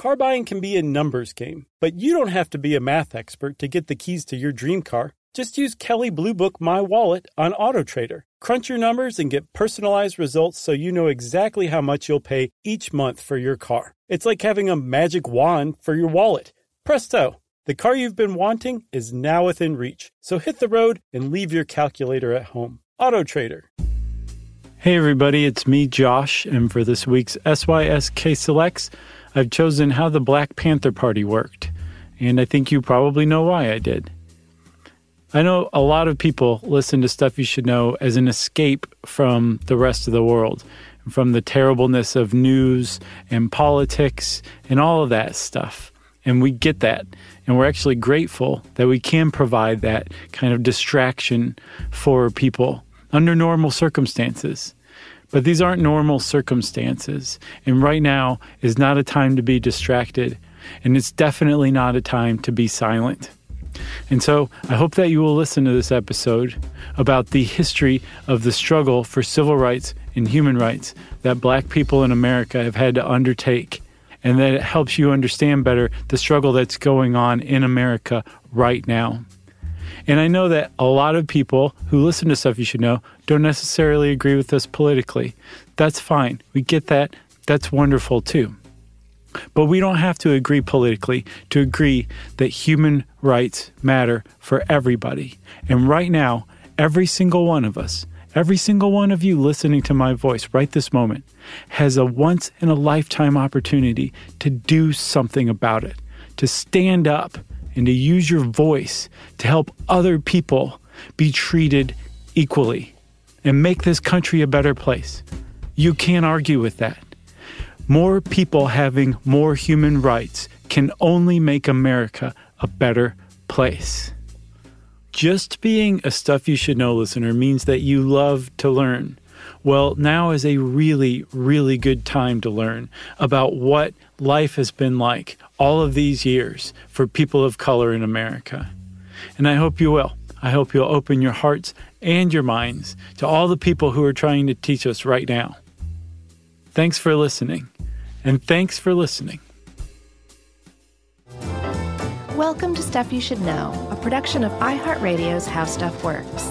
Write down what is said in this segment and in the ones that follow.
Car buying can be a numbers game, but you don't have to be a math expert to get the keys to your dream car. Just use Kelley Blue Book My Wallet on AutoTrader. Crunch your numbers and get personalized results so you know exactly how much you'll pay each month for your car. It's like having a magic wand for your wallet. Presto! The car you've been wanting is now within reach. So hit the road and leave your calculator at home. AutoTrader. Hey everybody, it's me, Josh, and for this week's SYSK Selects, I've chosen how the Black Panther Party worked, and I think you probably know why I did. I know a lot of people listen to Stuff You Should Know as an escape from the rest of the world, from the terribleness of news and politics and all of that stuff. And we get that. And we're actually grateful that we can provide that kind of distraction for people under normal circumstances. But these aren't normal circumstances. And right now is not a time to be distracted. And it's definitely not a time to be silent. And so I hope that you will listen to this episode about the history of the struggle for civil rights and human rights that black people in America have had to undertake. And that it helps you understand better the struggle that's going on in America right now. And I know that a lot of people who listen to stuff you should know don't necessarily agree with us politically. That's fine. We get that. That's wonderful too. But we don't have to agree politically to agree that human rights matter for everybody. And right now, every single one of us, every single one of you listening to my voice right this moment, has a once in a lifetime opportunity to do something about it, to stand up and to use your voice to help other people be treated equally and make this country a better place. You can't argue with that. More people having more human rights can only make America a better place. Just being a Stuff You Should Know listener means that you love to learn. Well, now is a really, really good time to learn about what life has been like all of these years for people of color in America. And I hope you will. I hope you'll open your hearts and your minds to all the people who are trying to teach us right now. Thanks for listening, and thanks for listening. Welcome to Stuff You Should Know, a production of iHeartRadio's How Stuff Works.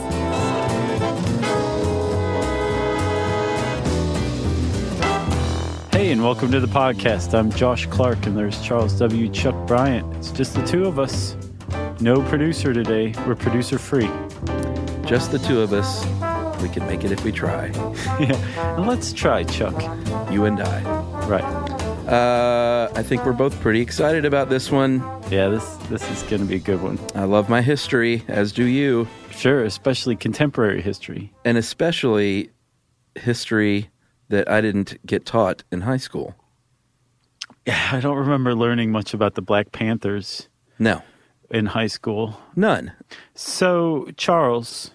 Hey, and welcome to the podcast. I'm Josh Clark, and there's Charles W. Chuck Bryant. It's just the two of us. No producer today. We're producer free. Just the two of us. We can make it if we try. yeah. And let's try, Chuck. You and I. Right. Uh, I think we're both pretty excited about this one. Yeah, this this is going to be a good one. I love my history, as do you. Sure, especially contemporary history. And especially history that I didn't get taught in high school. Yeah, I don't remember learning much about the Black Panthers. No. In high school. None. So, Charles,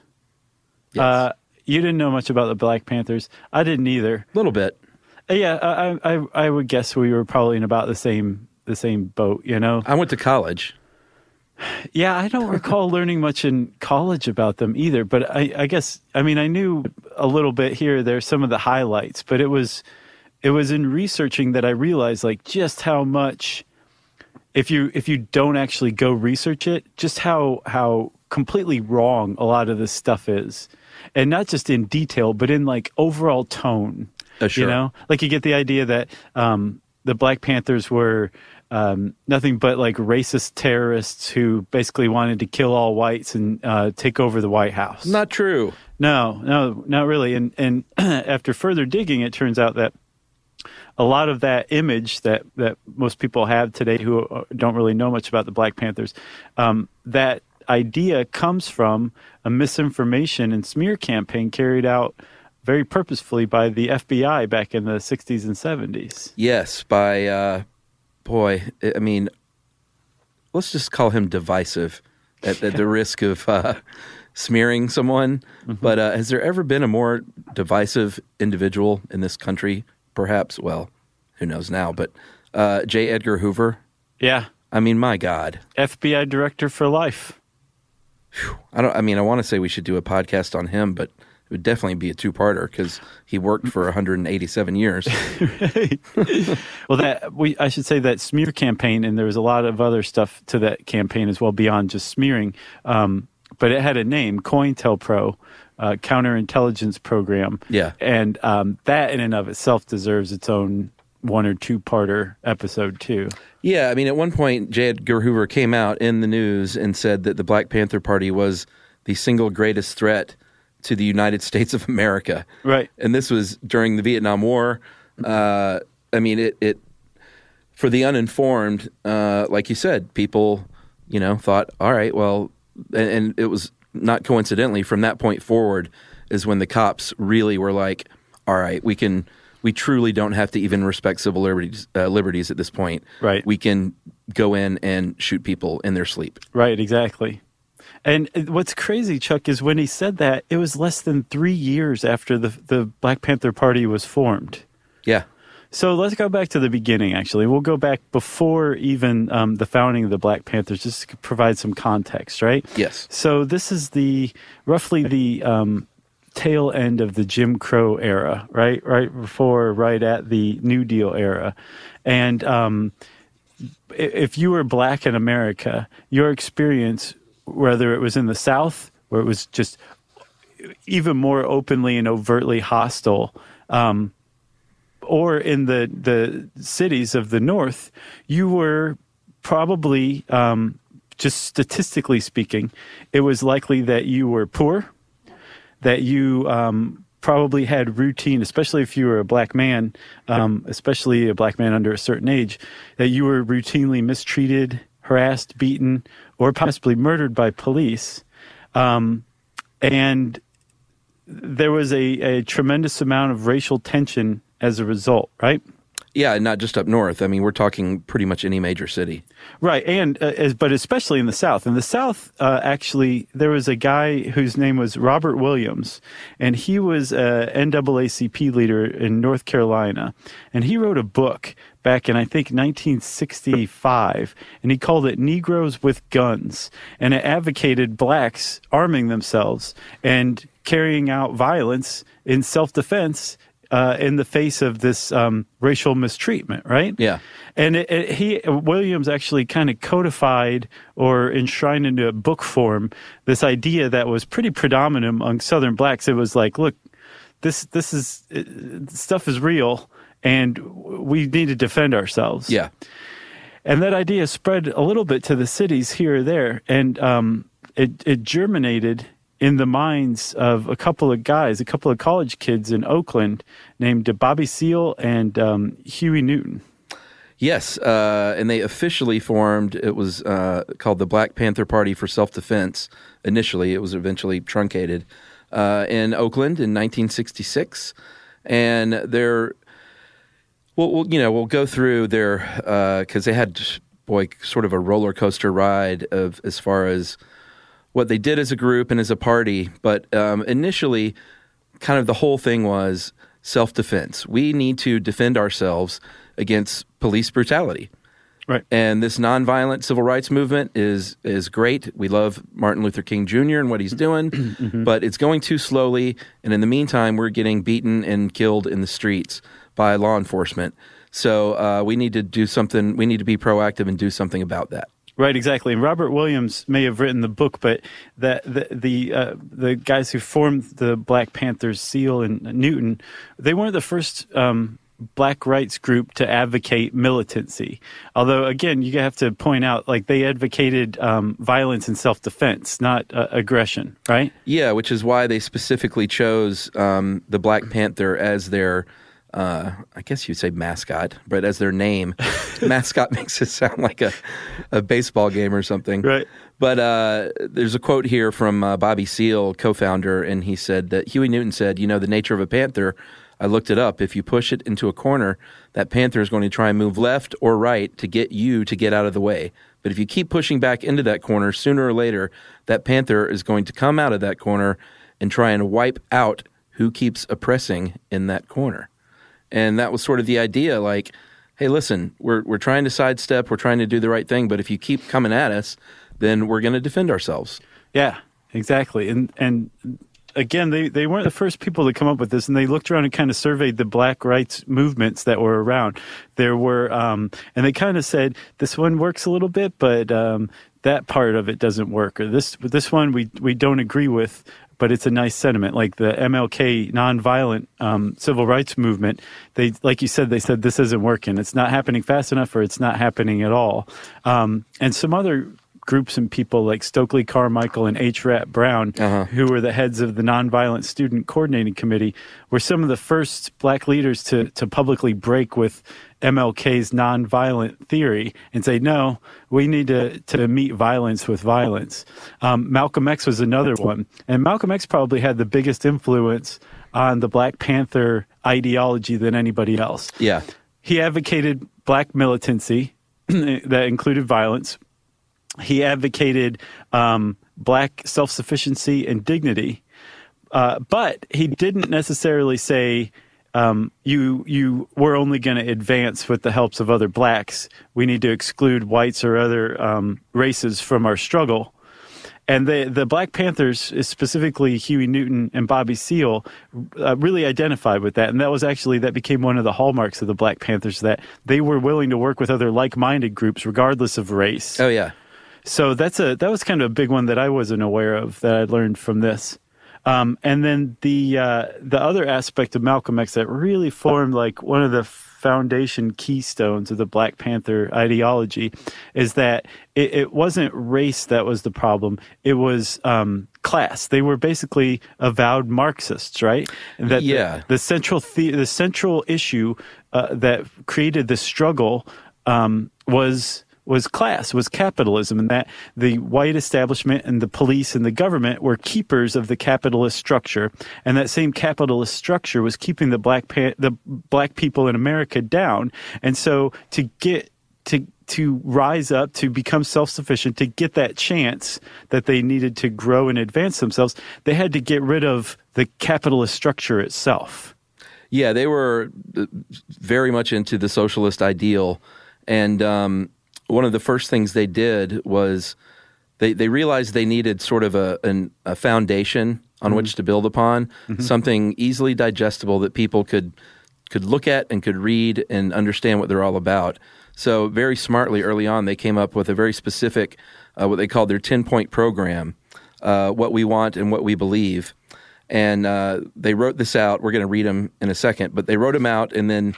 yes. uh, you didn't know much about the Black Panthers. I didn't either. A little bit. Uh, yeah, I, I I would guess we were probably in about the same the same boat, you know. I went to college. Yeah, I don't recall learning much in college about them either. But I, I, guess I mean I knew a little bit here. There's some of the highlights, but it was it was in researching that I realized like just how much if you if you don't actually go research it, just how how completely wrong a lot of this stuff is, and not just in detail, but in like overall tone. Uh, sure. You know, like you get the idea that um, the Black Panthers were um, nothing but like racist terrorists who basically wanted to kill all whites and uh, take over the White House. Not true. No, no, not really. And and after further digging, it turns out that a lot of that image that that most people have today who uh, don't really know much about the Black Panthers, um, that idea comes from a misinformation and smear campaign carried out very purposefully by the FBI back in the 60s and 70s. Yes, by uh, boy, I mean, let's just call him divisive at, at the risk of uh, smearing someone. But uh, has there ever been a more divisive individual in this country? Perhaps. Well, who knows now? But uh, J. Edgar Hoover. Yeah. I mean, my God. FBI director for life. I don't. I mean, I want to say we should do a podcast on him, but would definitely be a two-parter because he worked for 187 years. well, that we I should say that smear campaign, and there was a lot of other stuff to that campaign as well beyond just smearing. Um, but it had a name, COINTELPRO, uh, counterintelligence program. Yeah. and um, that in and of itself deserves its own one or two parter episode too. Yeah, I mean, at one point, J. Edgar Hoover came out in the news and said that the Black Panther Party was the single greatest threat to the United States of America. Right. And this was during the Vietnam War. Uh, I mean, it, it for the uninformed, uh, like you said, people, you know, thought, all right, well, and, and it was not coincidentally from that point forward is when the cops really were like, all right, we can, we truly don't have to even respect civil liberties, uh, liberties at this point. Right. We can go in and shoot people in their sleep. Right, exactly. And what's crazy, Chuck, is when he said that, it was less than three years after the the Black Panther Party was formed. Yeah. So let's go back to the beginning. Actually, we'll go back before even um, the founding of the Black Panthers, just to provide some context, right? Yes. So this is the roughly the um, tail end of the Jim Crow era, right? Right before, right at the New Deal era, and um, if you were black in America, your experience, whether it was in the South, where it was just even more openly and overtly hostile, um, or in the the cities of the North, you were probably um, just statistically speaking, it was likely that you were poor, that you um, probably had routine, especially if you were a black man, um, especially a black man under a certain age, that you were routinely mistreated, harassed, beaten, or possibly murdered by police. Um, and there was a, a tremendous amount of racial tension as a result, right? Yeah, and not just up north. I mean, we're talking pretty much any major city. Right, and uh, as, but especially in the South. In the South, uh, actually, there was a guy whose name was Robert Williams, and he was a NAACP leader in North Carolina, and he wrote a book back in I think 1965, and he called it "Negroes with Guns," and it advocated blacks arming themselves and carrying out violence in self-defense uh, in the face of this um, racial mistreatment, right? Yeah. And it, it, he Williams actually kind of codified or enshrined into a book form this idea that was pretty predominant among Southern blacks. It was like, look, this this is uh, stuff is real, and we need to defend ourselves. Yeah. And that idea spread a little bit to the cities here or there, and um, it, it germinated in the minds of a couple of guys, a couple of college kids in Oakland named Bobby Seale and um, Huey Newton. Yes, uh, and they officially formed. It was uh, called the Black Panther Party for Self Defense. Initially, it was eventually truncated uh, in Oakland in 1966, and they're well, we'll you know we'll go through their because they had boy sort of a roller coaster ride of as far as what they did as a group and as a party. But um, initially, kind of the whole thing was self defense. We need to defend ourselves against police brutality. Right. And this nonviolent civil rights movement is is great. We love Martin Luther King Jr. and what he's doing, but it's going too slowly. And in the meantime, we're getting beaten and killed in the streets by law enforcement. So uh, we need to do something. We need to be proactive and do something about that. Right, exactly. And Robert Williams may have written the book, but the the the, uh, the guys who formed the Black Panthers, Seale and Newton, they weren't the first um, black rights group to advocate militancy. Although, again, you have to point out, like they advocated um, violence and self defense, not uh, aggression. Right? Yeah, which is why they specifically chose um, the Black Panther as their, uh, I guess you'd say mascot, but as their name. mascot makes it sound like a, a baseball game or something. Right. But uh, there's a quote here from uh, Bobby Seale, co founder, and he said that Huey Newton said, You know, the nature of a panther, I looked it up. If you push it into a corner, that panther is going to try and move left or right to get you to get out of the way. But if you keep pushing back into that corner, sooner or later, that panther is going to come out of that corner and try and wipe out who keeps oppressing in that corner. And that was sort of the idea like, hey, listen, we're, we're trying to sidestep, we're trying to do the right thing, but if you keep coming at us, then we're going to defend ourselves. Yeah, exactly. And, and, again, they, they weren't the first people to come up with this, and they looked around and kind of surveyed the black rights movements that were around. There were, um, and they kind of said this one works a little bit, but um, that part of it doesn't work, or this this one we we don't agree with. But it's a nice sentiment, like the MLK nonviolent um, civil rights movement. They, like you said, they said this isn't working. It's not happening fast enough, or it's not happening at all. Um, and some other groups and people like Stokely Carmichael and H. Rap Brown, Uh-huh. who were the heads of the Nonviolent Student Coordinating Committee, were some of the first black leaders to, to publicly break with MLK's nonviolent theory and say, no, we need to, to meet violence with violence. Um, Malcolm X was another one. And Malcolm X probably had the biggest influence on the Black Panther ideology than anybody else. Yeah. He advocated black militancy that included violence. He advocated um, black self sufficiency and dignity. Uh, but he didn't necessarily say um, you you we're only going to advance with the helps of other blacks. We need to exclude whites or other um, races from our struggle. And the the Black Panthers, specifically Huey Newton and Bobby Seale, uh, really identified with that, and that was actually that became one of the hallmarks of the Black Panthers that they were willing to work with other like minded groups, regardless of race. Oh, yeah. So that's a that was kind of a big one that I wasn't aware of that I learned from this. Um, and then the uh, the other aspect of Malcolm X that really formed like one of the foundation keystones of the Black Panther ideology is that it, it wasn't race that was the problem; it was um, class. They were basically avowed Marxists, right? And that the- Yeah. the, central the, the central issue uh, that created the struggle um, was was class, was capitalism, and that the white establishment and the police and the government were keepers of the capitalist structure, and that same capitalist structure was keeping the black pa- the black people in America down, and so to get to to rise up to become self-sufficient to get that chance that they needed to grow and advance themselves they had to get rid of the capitalist structure itself. Yeah, they were uh, very much into the socialist ideal, and um, one of the first things they did was they they realized they needed sort of a an, a foundation on which to build upon, something easily digestible that people could could look at and could read and understand what they're all about. So very smartly early on, they came up with a very specific uh, what they called their ten point program, uh, what we want and what we believe and uh, they wrote this out. We're going to read them in a second, but they wrote them out and then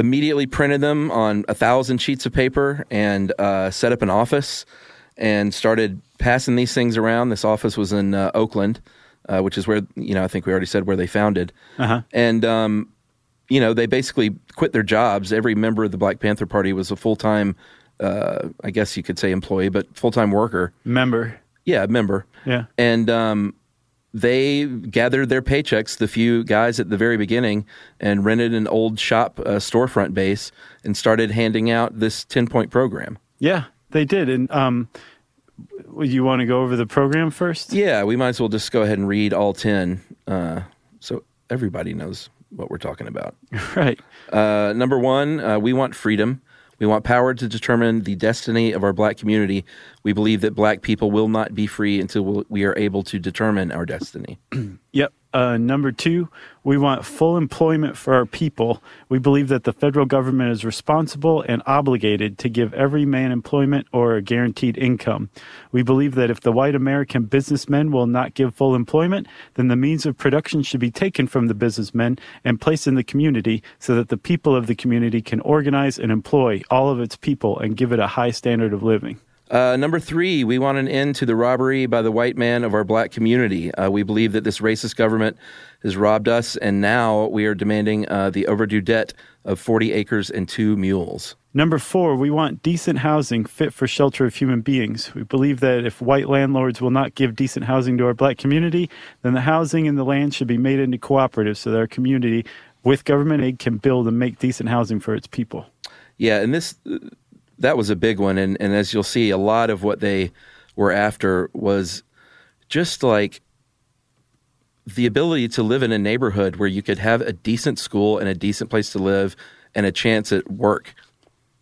immediately printed them on a thousand sheets of paper and uh, set up an office and started passing these things around. This office was in uh, Oakland, uh, which is where you know I think we already said where they founded, Uh-huh. and um, you know they basically quit their jobs. Every member of the Black Panther Party was a full time, uh, I guess you could say employee, but full time worker. member Yeah, member. yeah And um, they gathered their paychecks, the few guys at the very beginning, and rented an old shop uh, storefront base and started handing out this 10 point program. yeah they did and um you want to go over the program first Yeah, we might as well just go ahead and read all 10 uh, so everybody knows what we're talking about. right Uh, number one, uh, we want freedom. We want power to determine the destiny of our black community. We believe that black people will not be free until we are able to determine our destiny. Yep. Uh, number two, we want full employment for our people. We believe that the federal government is responsible and obligated to give every man employment or a guaranteed income. We believe that if the white American businessmen will not give full employment, then the means of production should be taken from the businessmen and placed in the community so that the people of the community can organize and employ all of its people and give it a high standard of living. Uh, number three, we want an end to the robbery by the white man of our black community. Uh, we believe that this racist government has robbed us, and now we are demanding uh, the overdue debt of 40 acres and two mules. Number four, we want decent housing fit for shelter of human beings. We believe that if white landlords will not give decent housing to our black community, then the housing and the land should be made into cooperatives so that our community, with government aid, can build and make decent housing for its people. Yeah, and this that was a big one, and and as you'll see, a lot of what they were after was just like the ability to live in a neighborhood where you could have a decent school and a decent place to live and a chance at work.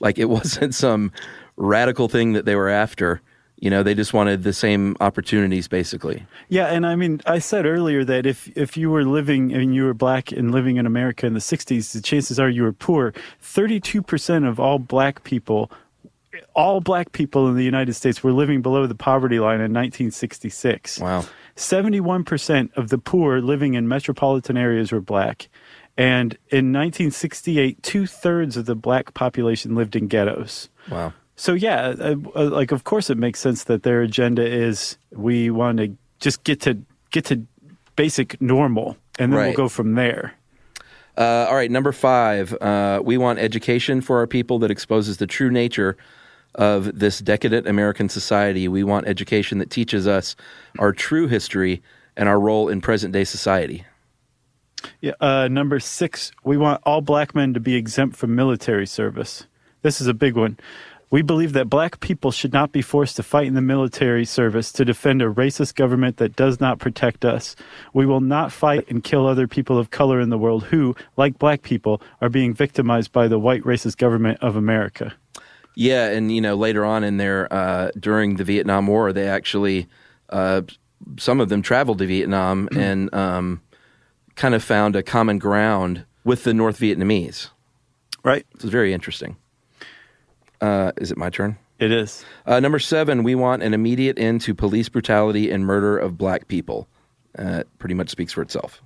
Like it wasn't some radical thing that they were after. You know, they just wanted the same opportunities, basically. Yeah, and I mean, I said earlier that if if you were living and you were black and living in America in the '60s, the chances are you were poor. Thirty-two percent of all black people, all black people in the United States, were living below the poverty line in 1966. Wow. 71% of the poor living in metropolitan areas were black. And in 1968, two thirds of the black population lived in ghettos. Wow. So, yeah, uh, uh, like, of course, it makes sense that their agenda is we want to just get to get to basic normal and then Right. we'll go from there. Uh, all right, number five. Uh, we want education for our people that exposes the true nature of this decadent American society. We want education that teaches us our true history and our role in present day society. Yeah, uh, number six, we want all black men to be exempt from military service. This is a big one. We believe that black people should not be forced to fight in the military service to defend a racist government that does not protect us. We will not fight and kill other people of color in the world who, like black people, are being victimized by the white racist government of America. Yeah, and you know later on in there uh, during the Vietnam War, they actually uh, some of them traveled to Vietnam and um, kind of found a common ground with the North Vietnamese. Right? It was very interesting. Uh, is it my turn? It is. Uh, number seven, we want an immediate end to police brutality and murder of black people. Uh, it pretty much speaks for itself.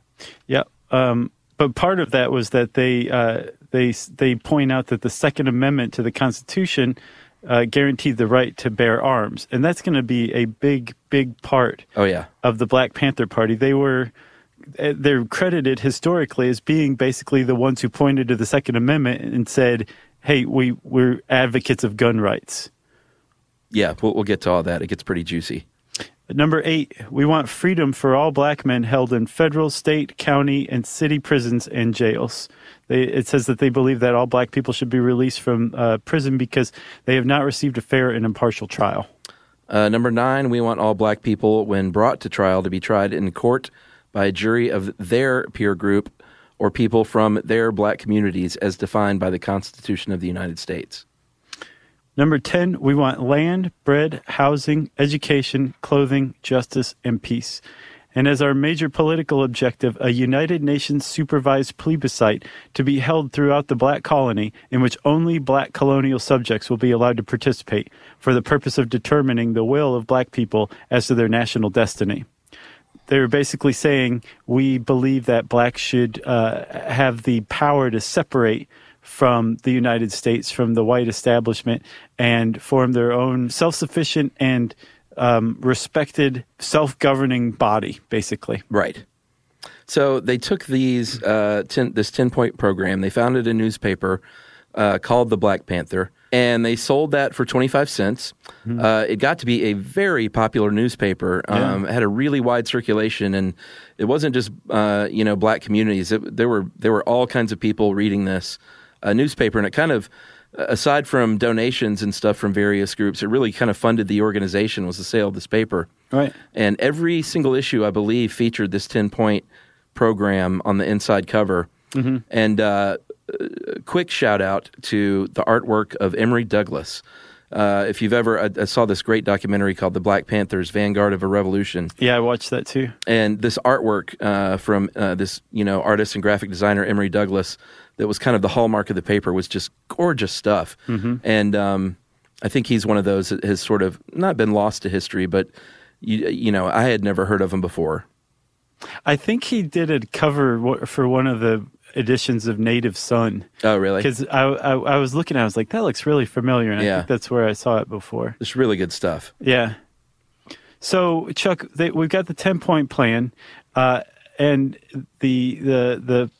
Yeah, um, but part of that was that they uh, they they point out that the Second Amendment to the Constitution uh, guaranteed the right to bear arms, and that's going to be a big big part Oh yeah, of the Black Panther Party. They were uh, they're credited historically as being basically the ones who pointed to the Second Amendment and said, "Hey, we we're advocates of gun rights." yeah. We'll, we'll get to all that. It gets pretty juicy. Number eight, we want freedom for all black men held in federal, state, county, and city prisons and jails. They, it says that they believe that all black people should be released from uh, prison because they have not received a fair and impartial trial. Uh, number nine, we want all black people, when brought to trial, to be tried in court by a jury of their peer group or people from their black communities as defined by the Constitution of the United States. Number 10, we want land, bread, housing, education, clothing, justice, and peace. And as our major political objective, a United Nations supervised plebiscite to be held throughout the black colony in which only black colonial subjects will be allowed to participate for the purpose of determining the will of black people as to their national destiny. They were basically saying we believe that blacks should uh, have the power to separate from the United States, from the white establishment, and form their own self sufficient and um, respected self governing body, basically. Right. So they took these uh, ten, this ten point program. They founded a newspaper uh, called the Black Panther, and they sold that for twenty five cents. Uh, it got to be a very popular newspaper. Um, It had a really wide circulation, and it wasn't just uh, you know black communities. It, there were there were all kinds of people reading this uh, newspaper, and it kind of aside from donations and stuff from various groups, it really kind of funded the organization. Was the sale of this paper. Right. And every single issue, I believe, featured this 10 point program on the inside cover. And uh, a quick shout out to the artwork of Emory Douglas. Uh, if you've ever, I, I saw this great documentary called The Black Panthers Vanguard of a Revolution. Yeah, I watched that too. And this artwork uh, from uh, this, you know, artist and graphic designer Emory Douglas, that was kind of the hallmark of the paper, was just gorgeous stuff. And um, I think he's one of those that has sort of not been lost to history, but you, you know, I had never heard of him before. I think he did a cover for one of the editions of Native Son. Oh, really? Because I, I, I was looking, I was like, that looks really familiar. And I think that's where I saw it before. It's really good stuff. Yeah. So Chuck, they, we've got the ten point plan, uh, and the the the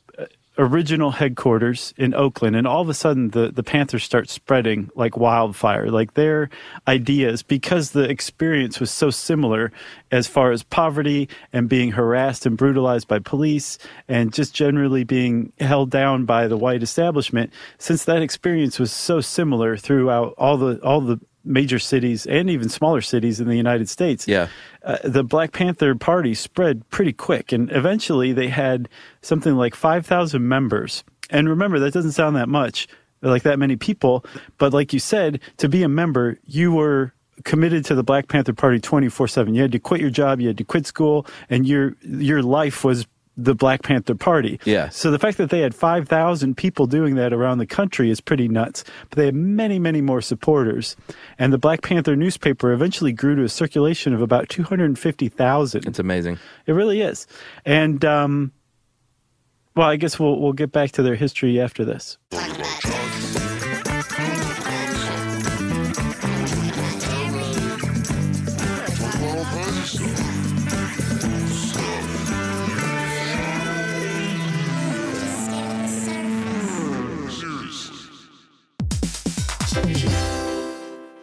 original headquarters in Oakland, and all of a sudden the, the Panthers start spreading like wildfire. Like their ideas, because the experience was so similar as far as poverty and being harassed and brutalized by police and just generally being held down by the white establishment, since that experience was so similar throughout all the all the major cities and even smaller cities in the United States. Yeah. Uh, the Black Panther Party spread pretty quick, and eventually they had something like 5,000 members. And remember, that doesn't sound that much, like that many people. But like you said, to be a member, you were committed to the Black Panther Party 24 7. You had to quit your job, you had to quit school, and your, your life was the Black Panther Party. Yeah. So the fact that they had 5,000 people doing that around the country is pretty nuts. But they had many, many more supporters. And the Black Panther newspaper eventually grew to a circulation of about 250,000. It's amazing. It really is. And, um, well, I guess we'll, we'll get back to their history after this.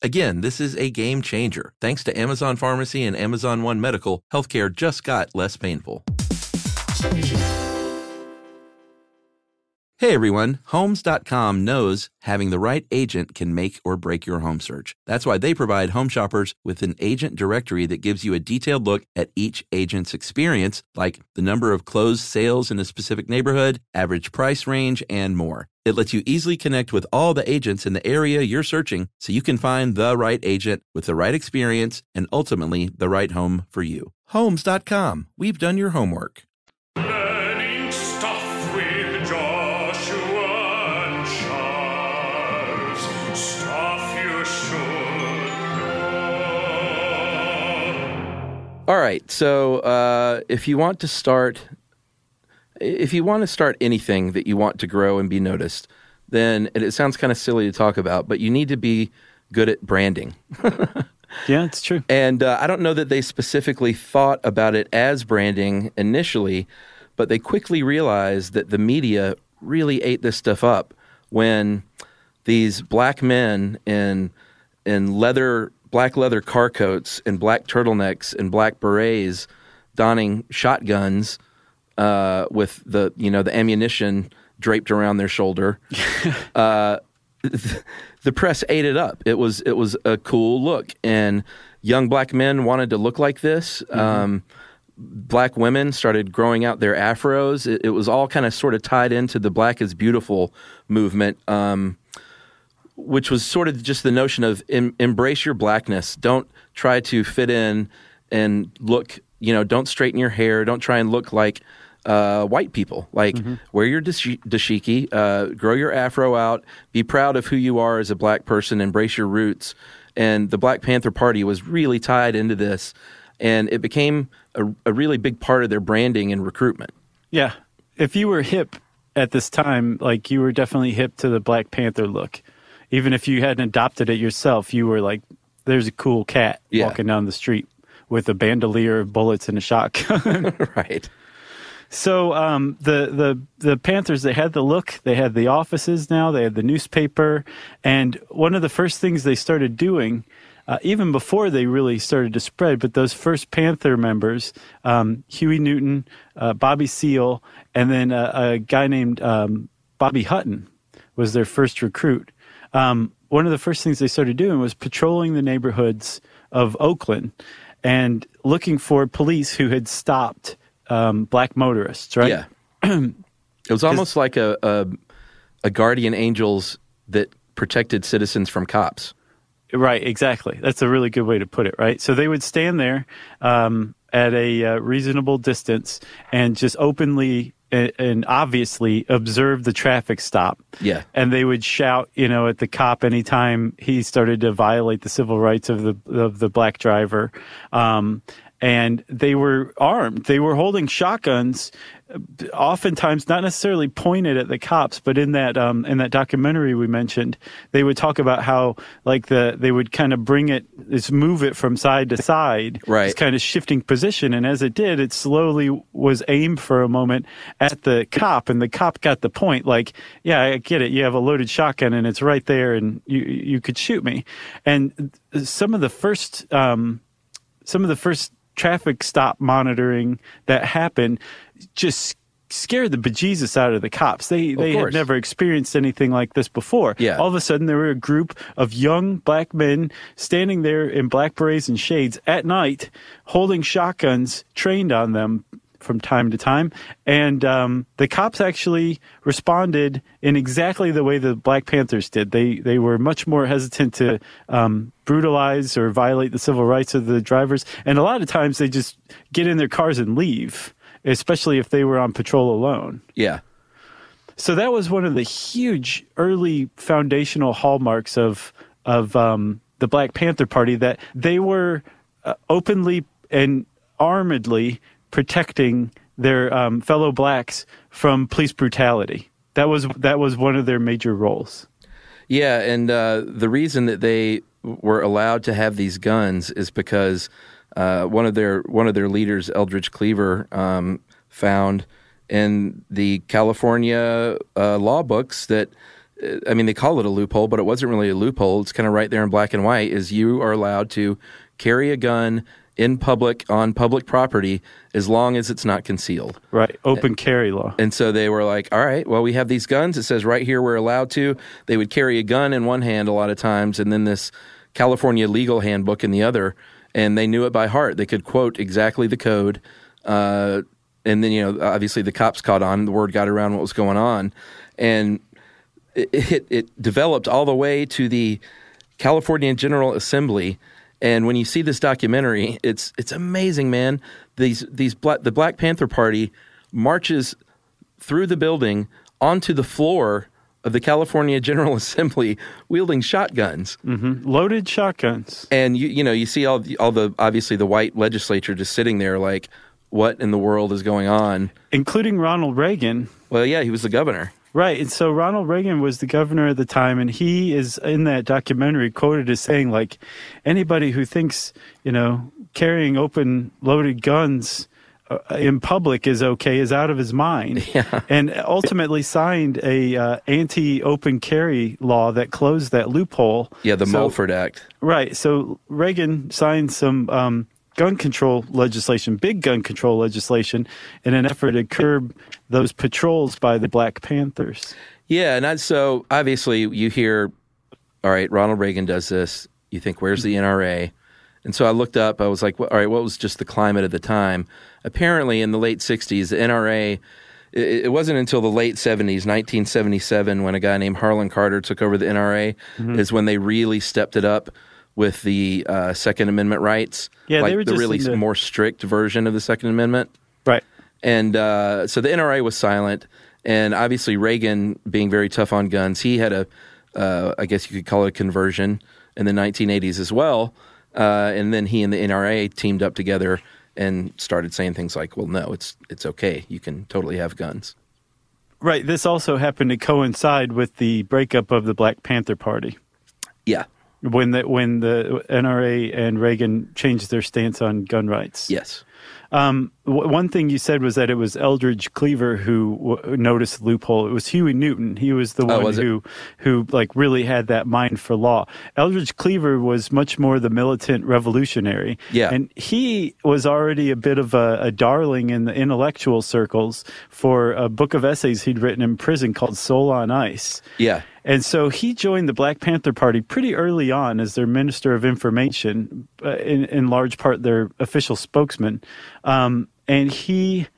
Again, this is a game changer. Thanks to Amazon Pharmacy and Amazon One Medical, healthcare just got less painful. Hey everyone, Homes.com knows having the right agent can make or break your home search. That's why they provide home shoppers with an agent directory that gives you a detailed look at each agent's experience, like the number of closed sales in a specific neighborhood, average price range, and more. It lets you easily connect with all the agents in the area you're searching so you can find the right agent with the right experience and ultimately the right home for you. Homes.com. We've done your homework. Learning stuff with Joshua and Charles. Stuff you should know. All right. So uh, if you want to start, if you want to start anything that you want to grow and be noticed, then and it sounds kind of silly to talk about, but you need to be good at branding. Yeah, it's true. And uh, I don't know that they specifically thought about it as branding initially, but they quickly realized that the media really ate this stuff up when these black men in in leather black leather car coats and black turtlenecks and black berets donning shotguns uh, with the you know the ammunition draped around their shoulder uh, the press ate it up. It was it was a cool look, and young black men wanted to look like this. Um, black women started growing out their afros. It, it was all kind of sort of tied into the "Black is Beautiful" movement, um, which was sort of just the notion of em- embrace your blackness. Don't try to fit in and look. You know, don't straighten your hair. Don't try and look like uh, white people. Like wear your dashiki, uh, grow your afro out, be proud of who you are as a black person, embrace your roots. And the Black Panther Party was really tied into this, and it became a, a really big part of their branding and recruitment. Yeah. If you were hip at this time, like you were definitely hip to the Black Panther look. Even if you hadn't adopted it yourself, you were like, there's a cool cat Yeah. walking down the street with a bandolier of bullets and a shotgun. right. So um, the, the, the Panthers, they had the look, they had the offices now, they had the newspaper. And one of the first things they started doing, uh, even before they really started to spread, but those first Panther members, um, Huey Newton, uh, Bobby Seale, and then a guy named um, Bobby Hutton was their first recruit. Um, one of the first things they started doing was patrolling the neighborhoods of Oakland and looking for police who had stopped um, black motorists, right? Yeah. it was almost like a, a a guardian angels that protected citizens from cops. Right, exactly. That's a really good way to put it, right? So they would stand there um, at a uh, reasonable distance and just openly and, and obviously observe the traffic stop. Yeah. And they would shout, you know, at the cop anytime he started to violate the civil rights of the of the black driver. Um, and they were armed. They were holding shotguns, oftentimes not necessarily pointed at the cops, but in that um, in that documentary we mentioned, they would talk about how like the they would kind of bring it, just move it from side to side, Right. just kind of shifting position. And as it did, it slowly was aimed for a moment at the cop, and the cop got the point. Like, yeah, I get it. You have a loaded shotgun, and it's right there, and you you could shoot me. And some of the first. Um, some of the first traffic stop monitoring that happened just scared the bejesus out of the cops. They they had never experienced anything like this before. Yeah. All of a sudden there were a group of young black men standing there in black berets and shades at night holding shotguns trained on them from time to time. And um, the cops actually responded in exactly the way the black panthers did. They they were much more hesitant to um, brutalize or violate the civil rights of the drivers. And a lot of times they just get in their cars and leave especially if they were on patrol alone. Yeah. so that was one of the huge early foundational hallmarks of of um, the Black Panther Party that they were uh, openly and armedly protecting their um, fellow blacks from police brutality. That was that was one of their major roles. Yeah, and uh, the reason that they were allowed to have these guns is because uh, one of their one of their leaders, Eldridge Cleaver, um, found in the California uh, law books that uh, I mean they call it a loophole, but it wasn't really a loophole. It's kind of right there in black and white. Is you are allowed to carry a gun in public on public property as long as it's not concealed. Right, open carry law. And so they were like, all right, well, we have these guns. It says right here we're allowed to. They would carry a gun in one hand a lot of times, and then this California legal handbook in the other. And they knew it by heart. They could quote exactly the code. Uh, and then, you know, obviously the cops caught on. The word got around what was going on. And it, it, it developed all the way to the California General Assembly. And when you see this documentary, it's it's amazing, man. These these black, the Black Panther Party marches through the building onto the floor of the California General Assembly wielding shotguns. Mm-hmm. Loaded shotguns. And you you know, you see all the, all the obviously the white legislature just sitting there like what in the world is going on? Including Ronald Reagan, Well, yeah, he was the governor. Right. And so Ronald Reagan was the governor at the time, and he is in that documentary quoted as saying, like, anybody who thinks, you know, carrying open loaded guns uh, in public is okay is out of his mind. Yeah. And ultimately signed a uh, anti open carry law that closed that loophole. Yeah, the So- Mulford Act. Right. So Reagan signed some um, gun control legislation, big gun control legislation, in an effort to curb those patrols by the Black Panthers. Yeah, and I, so obviously you hear, all right, Ronald Reagan does this. You think, where's the NRA? And so I looked up. I was like, well, all right, what was just the climate at the time? Apparently, in the late '60s, the NRA. It, it wasn't until the late '70s, 1977, when a guy named Harlan Carter took over the NRA, mm-hmm. is when they really stepped it up with the uh, Second Amendment rights. Yeah, they like were the really into- more strict version of the Second Amendment. Right. And uh, so the NRA was silent, and obviously Reagan, being very tough on guns, he had a, uh, I guess you could call it a conversion in the 1980s as well. Uh, and then he and the NRA teamed up together and started saying things like, "Well, no, it's it's okay. You can totally have guns." Right. This also happened to coincide with the breakup of the Black Panther Party Yeah. When the when the NRA and Reagan changed their stance on gun rights. Yes. Um, w- one thing you said was that it was Eldridge Cleaver who w- noticed the loophole. It was Huey Newton. He was the Oh, one was who who like really had that mind for law. Eldridge Cleaver was much more the militant revolutionary. Yeah. and he was already a bit of a, a darling in the intellectual circles for a book of essays he'd written in prison called Soul on Ice. Yeah. And so he joined the Black Panther Party pretty early on as their Minister of Information, uh, in, in large part their official spokesman. Um, and he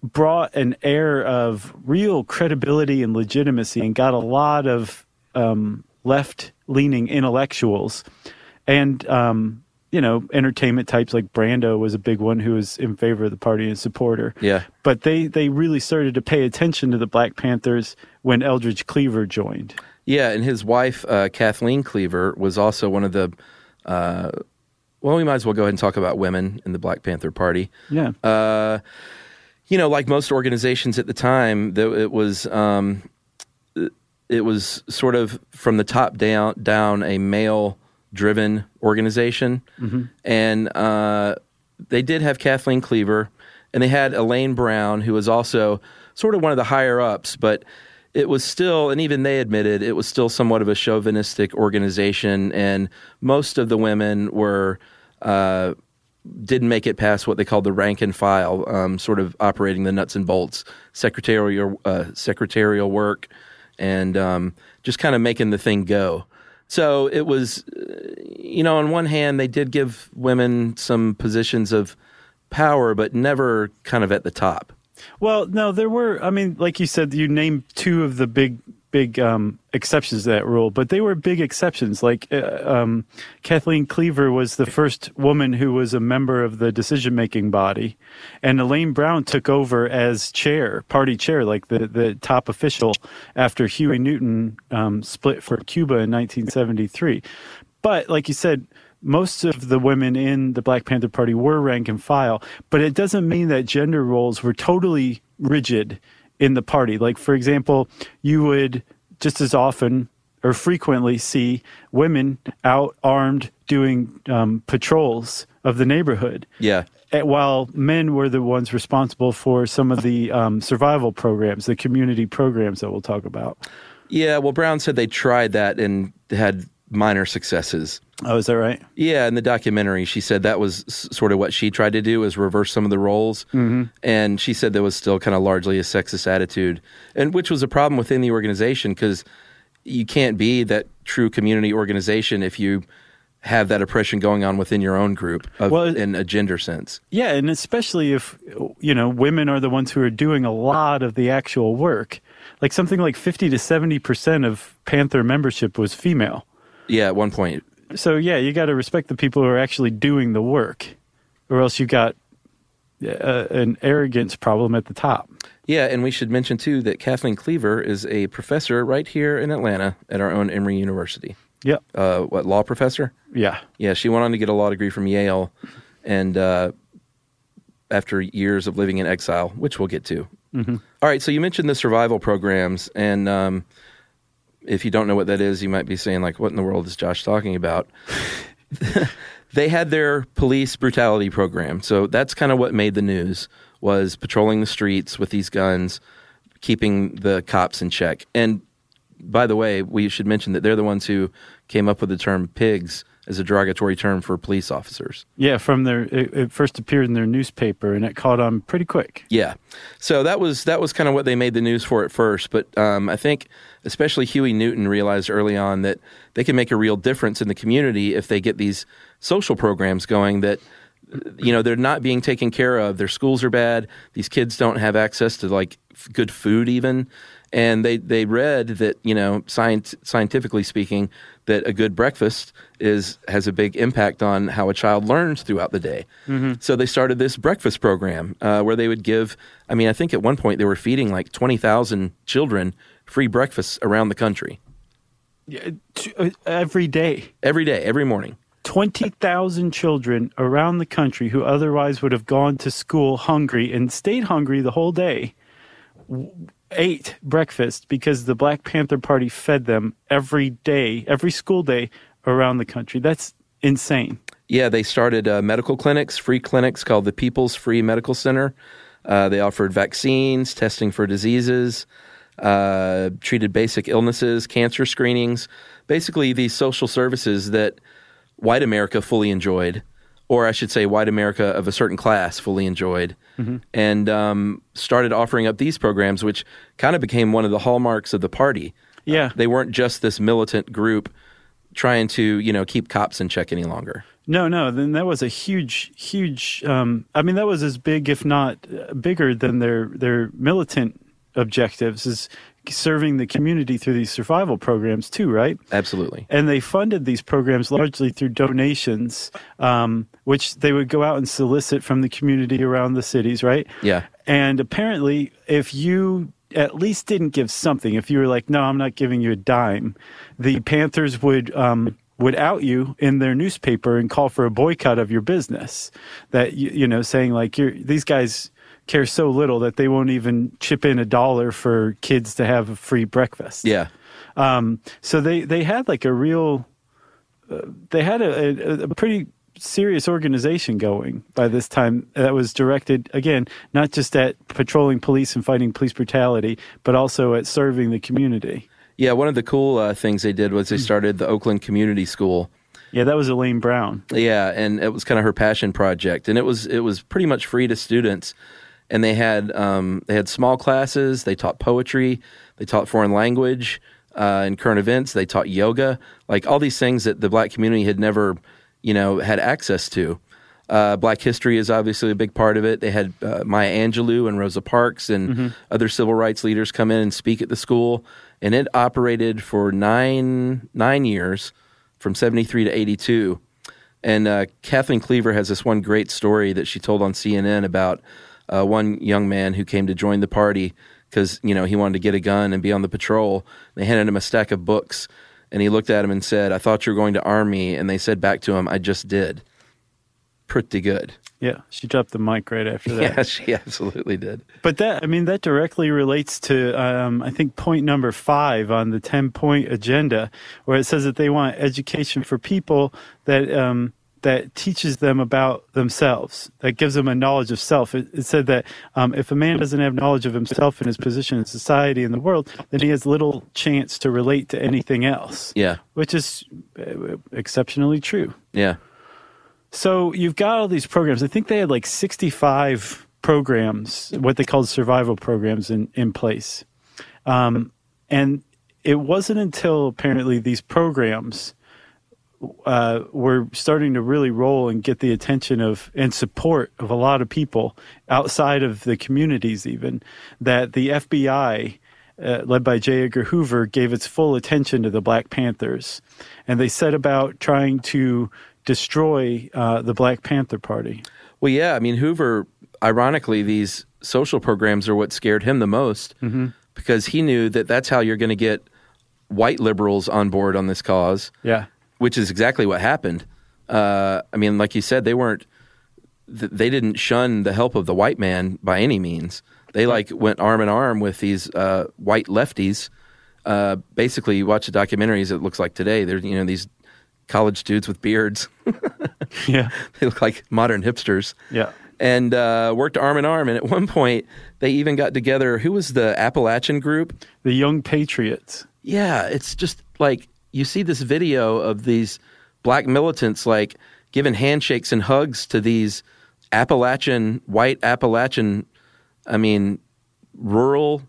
brought an air of real credibility and legitimacy and got a lot of um, left leaning intellectuals. And, um, you know, entertainment types like Brando was a big one who was in favor of the party and supporter. Yeah. But they, they really started to pay attention to the Black Panthers when Eldridge Cleaver joined. Yeah, and his wife uh, Kathleen Cleaver was also one of the. Uh, well, we might as well go ahead and talk about women in the Black Panther Party. Yeah. Uh, you know, like most organizations at the time, though it was um, it was sort of from the top down down a male driven organization, and uh, they did have Kathleen Cleaver, and they had Elaine Brown, who was also sort of one of the higher ups, but it was still, and even they admitted it was still somewhat of a chauvinistic organization, and most of the women were. Uh, didn't make it past what they called the rank and file, um, sort of operating the nuts and bolts, secretarial uh, secretarial work, and um, just kind of making the thing go. So it was, uh, you know, on one hand, they did give women some positions of power, but never kind of at the top. Well, no, there were. I mean, like you said, you named two of the big, big um, exceptions to that rule, but they were big exceptions. Like uh, um, Kathleen Cleaver was the first woman who was a member of the decision-making body, and Elaine Brown took over as chair, party chair, like the the top official after Huey Newton um, split for Cuba in 1973. But like you said, most of the women in the Black Panther Party were rank and file, but it doesn't mean that gender roles were totally rigid in the party. Like, for example, you would just as often or frequently see women out armed doing um, patrols of the neighborhood. Yeah, While men were the ones responsible for some of the um, survival programs, the community programs that we'll talk about. yeah. Well, Brown said they tried that and had minor successes. Oh, is that right? Yeah, in the documentary, she said that was s- sort of what she tried to do is reverse some of the roles, mm-hmm. and she said there was still kind of largely a sexist attitude, and which was a problem within the organization because you can't be that true community organization if you have that oppression going on within your own group of, Well, in a gender sense. Yeah, and especially if you know women are the ones who are doing a lot of the actual work. Like something like fifty to seventy percent of Panther membership was female. Yeah, at one point. So yeah, you got to respect the people who are actually doing the work, or else you got uh, an arrogance problem at the top. Yeah, and we should mention too that Kathleen Cleaver is a professor right here in Atlanta at our own Emory University. Yep. Uh, what law professor? Yeah. Yeah, she went on to get a law degree from Yale, and uh, after years of living in exile, which we'll get to. All right, so you mentioned the survival programs, and um, if you don't know what that is, you might be saying like, "What in the world is Josh talking about?" they had their police brutality program, so that's kind of what made the news was patrolling the streets with these guns, keeping the cops in check. And by the way, we should mention that they're the ones who came up with the term "pigs" as a derogatory term for police officers. Yeah. From their, it, it first appeared in their newspaper, and it caught on pretty quick. Yeah, so that was that was kind of what they made the news for at first. But um, I think especially Huey Newton realized early on that they can make a real difference in the community if they get these social programs going. That you know they're not being taken care of. Their schools are bad. These kids don't have access to like good food even. And they, they read that you know science, scientifically speaking that a good breakfast is has a big impact on how a child learns throughout the day. So they started this breakfast program uh, where they would give. I mean, I think at one point they were feeding like twenty thousand children free breakfasts around the country Yeah, uh, every day. every day, every morning. 20,000 children around the country who otherwise would have gone to school hungry and stayed hungry the whole day ate breakfast because the Black Panther Party fed them every day, every school day around the country. That's insane. Yeah, they started uh, medical clinics, free clinics called the People's Free Medical Center. Uh, they offered vaccines, testing for diseases, uh, treated basic illnesses, cancer screenings, basically these social services that white America fully enjoyed, or I should say, white America of a certain class fully enjoyed, and um, started offering up these programs, which kind of became one of the hallmarks of the party. Yeah. They weren't just this militant group trying to, you know, keep cops in check any longer. No, no, then that was a huge, huge. Um, I mean, that was as big, if not uh, bigger, than their their militant objectives is serving the community through these survival programs too, right? Absolutely. And they funded these programs largely through donations, um, which they would go out and solicit from the community around the cities, right? Yeah. And apparently, if you at least didn't give something, if you were like, "No, I'm not giving you a dime," the Panthers would um, would out you in their newspaper and call for a boycott of your business. That you, you know, saying like, "You're these guys." Care so little that they won't even chip in a dollar for kids to have a free breakfast. Yeah. Um, so they they had like a real, uh, they had a, a, a pretty serious organization going by this time that was directed again not just at patrolling police and fighting police brutality, but also at serving the community. Yeah, one of the cool uh, things they did was they started the Oakland Community School. Yeah, that was Elaine Brown. Yeah, and it was kind of her passion project, and it was it was pretty much free to students. And they had um, they had small classes. They taught poetry. They taught foreign language uh, and current events. They taught yoga, like all these things that the black community had never, you know, had access to. Uh, black history is obviously a big part of it. They had uh, Maya Angelou and Rosa Parks and other civil rights leaders come in and speak at the school, and it operated for nine nine years, from seventy three to eighty two. And uh, Kathleen Cleaver has this one great story that she told on CNN about uh, one young man who came to join the party because you know he wanted to get a gun and be on the patrol. They handed him a stack of books, and he looked at him and said, "I thought you were going to arm me." And they said back to him, "I just did." Pretty good. Yeah, she dropped the mic right after that. Yeah, she absolutely did. But that, I mean, that directly relates to, um, I think, point number five on the 10 point agenda, where it says that they want education for people that, um, that teaches them about themselves, that gives them a knowledge of self. It, it said that um, if a man doesn't have knowledge of himself and his position in society and the world, then he has little chance to relate to anything else, Yeah, which is uh, exceptionally true. yeah, So you've got all these programs. I think they had like 65 programs, what they called survival programs in, in place. Um, and it wasn't until apparently these programs uh, were starting to really roll and get the attention of and support of a lot of people outside of the communities, even that the FBI, uh, led by J. Edgar Hoover, gave its full attention to the Black Panthers, and they set about trying to destroy uh, the Black Panther Party. Well, yeah. I mean, Hoover. Ironically, these social programs are what scared him the most because he knew that that's how you're going to get white liberals on board on this cause. Yeah, which is exactly what happened. Uh, I mean, like you said, they weren't, they didn't shun the help of the white man by any means. They like went arm in arm with these uh, white lefties. Uh, basically, you watch the documentaries. It looks like today. They're you know these college dudes with beards. yeah, they look like modern hipsters. yeah. And uh, worked arm in arm. And at one point, they even got together. Who was the Appalachian group? The Young Patriots. Yeah, it's just like you see this video of these black militants like giving handshakes and hugs to these Appalachian, white Appalachian, I mean, rural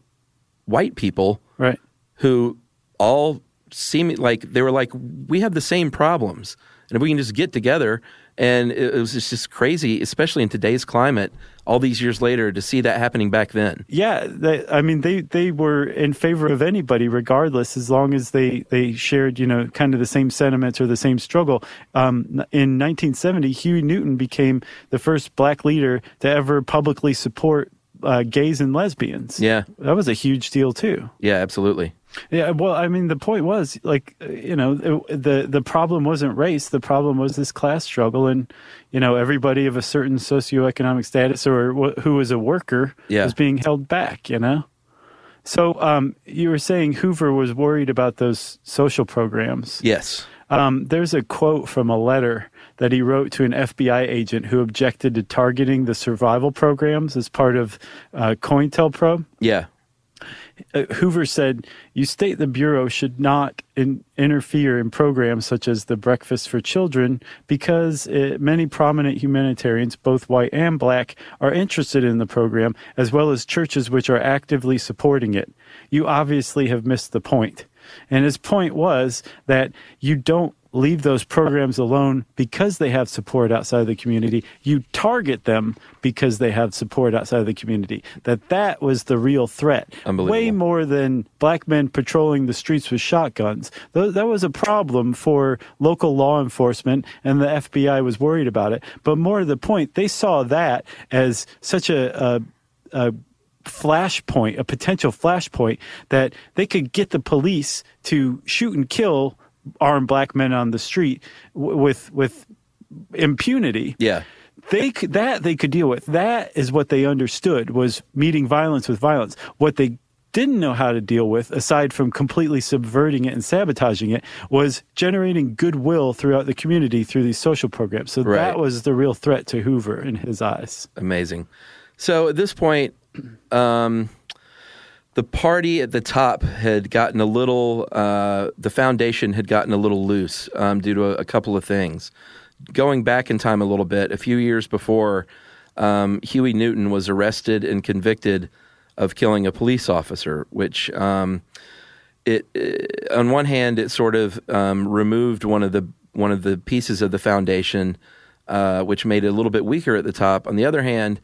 white people Right. who all seem like they were like, we have the same problems. And if we can just get together, and it, it was just, just crazy, especially in today's climate, all these years later, to see that happening back then. Yeah, they, I mean, they, they were in favor of anybody, regardless, as long as they, they shared, you know, kind of the same sentiments or the same struggle. Um, in 1970, Huey Newton became the first black leader to ever publicly support uh, gays and lesbians. Yeah, That was a huge deal, too. yeah, absolutely. Yeah, well, I mean, the point was like, you know, the the problem wasn't race. The problem was this class struggle, and you know, everybody of a certain socioeconomic status or wh- who was a worker Yeah. was being held back. You know, so um, you were saying Hoover was worried about those social programs. Yes. Um, there's a quote from a letter that he wrote to an FBI agent who objected to targeting the survival programs as part of uh, COINTELPRO Yeah. Uh, Hoover said, "You state the bureau should not in, interfere in programs such as the Breakfast for Children because uh, many prominent humanitarians, both white and black, are interested in the program, as well as churches which are actively supporting it. You obviously have missed the point." And his point was that you don't leave those programs alone because they have support outside of the community. You target them because they have support outside of the community. That that was the real threat. Way more than black men patrolling the streets with shotguns. Th- that was a problem for local law enforcement, and the FBI was worried about it. But more to the point, they saw that as such a, a, a flashpoint, a potential flashpoint that they could get the police to shoot and kill armed black men on the street w- with with impunity. Yeah. They could, that they could deal with. That is what they understood was meeting violence with violence. What they didn't know how to deal with, aside from completely subverting it and sabotaging it, was generating goodwill throughout the community through these social programs. So Right. that was the real threat to Hoover in his eyes. Amazing. So at this point, um, the party at the top had gotten a little, uh, the foundation had gotten a little loose um, due to a, a couple of things. Going back in time a little bit, a few years before, um, Huey Newton was arrested and convicted of killing a police officer, which um, it, it on one hand it sort of um, removed one of the one of the pieces of the foundation, uh, which made it a little bit weaker at the top. On the other hand,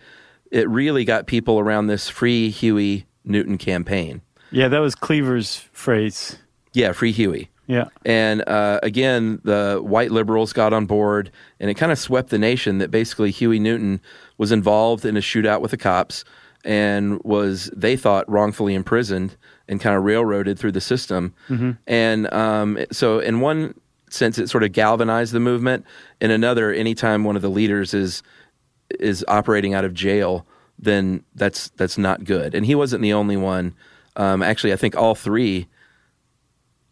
it really got people around this free Huey Newton campaign. Yeah, that was Cleaver's phrase. Yeah, free Huey. Yeah. And uh, again, the white liberals got on board, and it kind of swept the nation that basically Huey Newton was involved in a shootout with the cops and was, they thought, wrongfully imprisoned and kind of railroaded through the system. And um, so, in one sense, it sort of galvanized the movement. In another, anytime one of the leaders is is operating out of jail, then that's that's not good. And he wasn't the only one. Um, actually, I think all three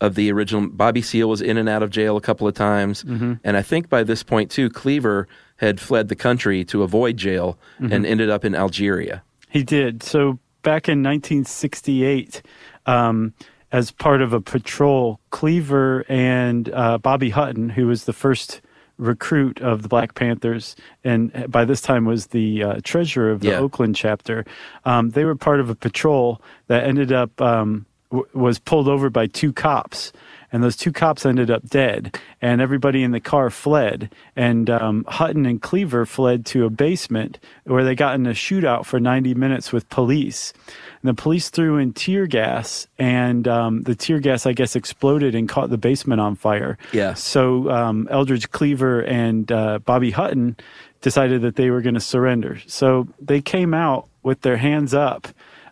of the original Bobby Seale was in and out of jail a couple of times, and I think by this point too, Cleaver had fled the country to avoid jail and ended up in Algeria. He did. So back in 1968, um, as part of a patrol, Cleaver and uh, Bobby Hutton, who was the first recruit of the Black Panthers, and by this time was the uh, treasurer of the Yeah. Oakland chapter, um, they were part of a patrol that ended up um, w- was pulled over by two cops. And those two cops ended up dead, and everybody in the car fled. And um, Hutton and Cleaver fled to a basement where they got in a shootout for 90 minutes with police. And the police threw in tear gas, and um, the tear gas, I guess, exploded and caught the basement on fire. Yeah. So um, Eldridge Cleaver and uh, Bobby Hutton decided that they were going to surrender. So they came out with their hands up,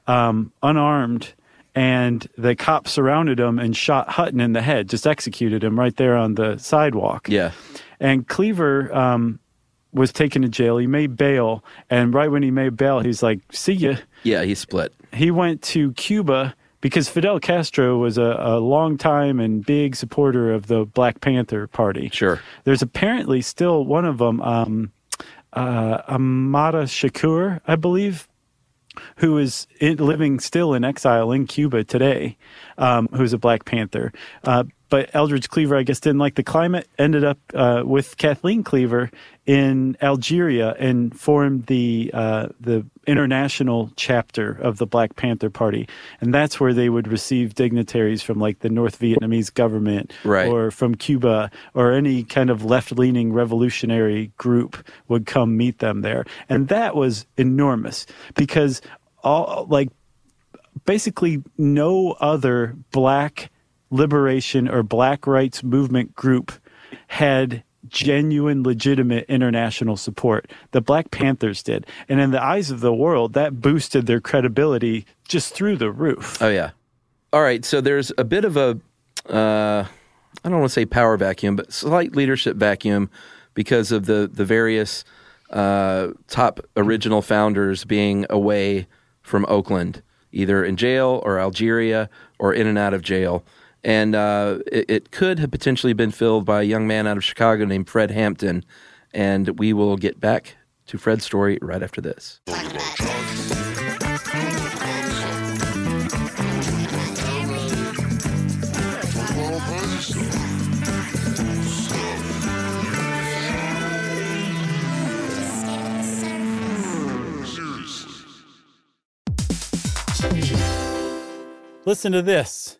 um, unarmed, and the cops surrounded him and shot Hutton in the head, just executed him right there on the sidewalk. Yeah, And Cleaver um, was taken to jail. He made bail, and right when he made bail, he's like, "See ya." yeah, he split. he went to Cuba because Fidel Castro was a, a long time and big supporter of the Black Panther Party. Sure. There's apparently still one of them, um, uh, Amada Shakur, I believe, who is in, living still in exile in Cuba today, um, who's a Black Panther. Uh, but Eldridge Cleaver, I guess, didn't like the climate, ended up uh, with Kathleen Cleaver in Algeria and formed the uh, the international chapter of the Black Panther Party, and that's where they would receive dignitaries from like the North Vietnamese government, Right. or from Cuba, or any kind of left leaning revolutionary group would come meet them there, and that was enormous because all like basically no other black liberation or black rights movement group had genuine legitimate international support the black panthers did and in the eyes of the world that boosted their credibility just through the roof Oh yeah. All right. So there's a bit of a, uh, I don't want to say power vacuum, but slight leadership vacuum because of the the various uh, top original founders being away from Oakland, either in jail or Algeria or in and out of jail. And uh, it, it could have potentially been filled by a young man out of Chicago named Fred Hampton. And we will get back to Fred's story right after this. listen to this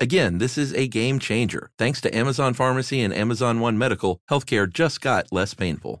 Again, this is a game changer. Thanks to Amazon Pharmacy and Amazon One Medical, healthcare just got less painful.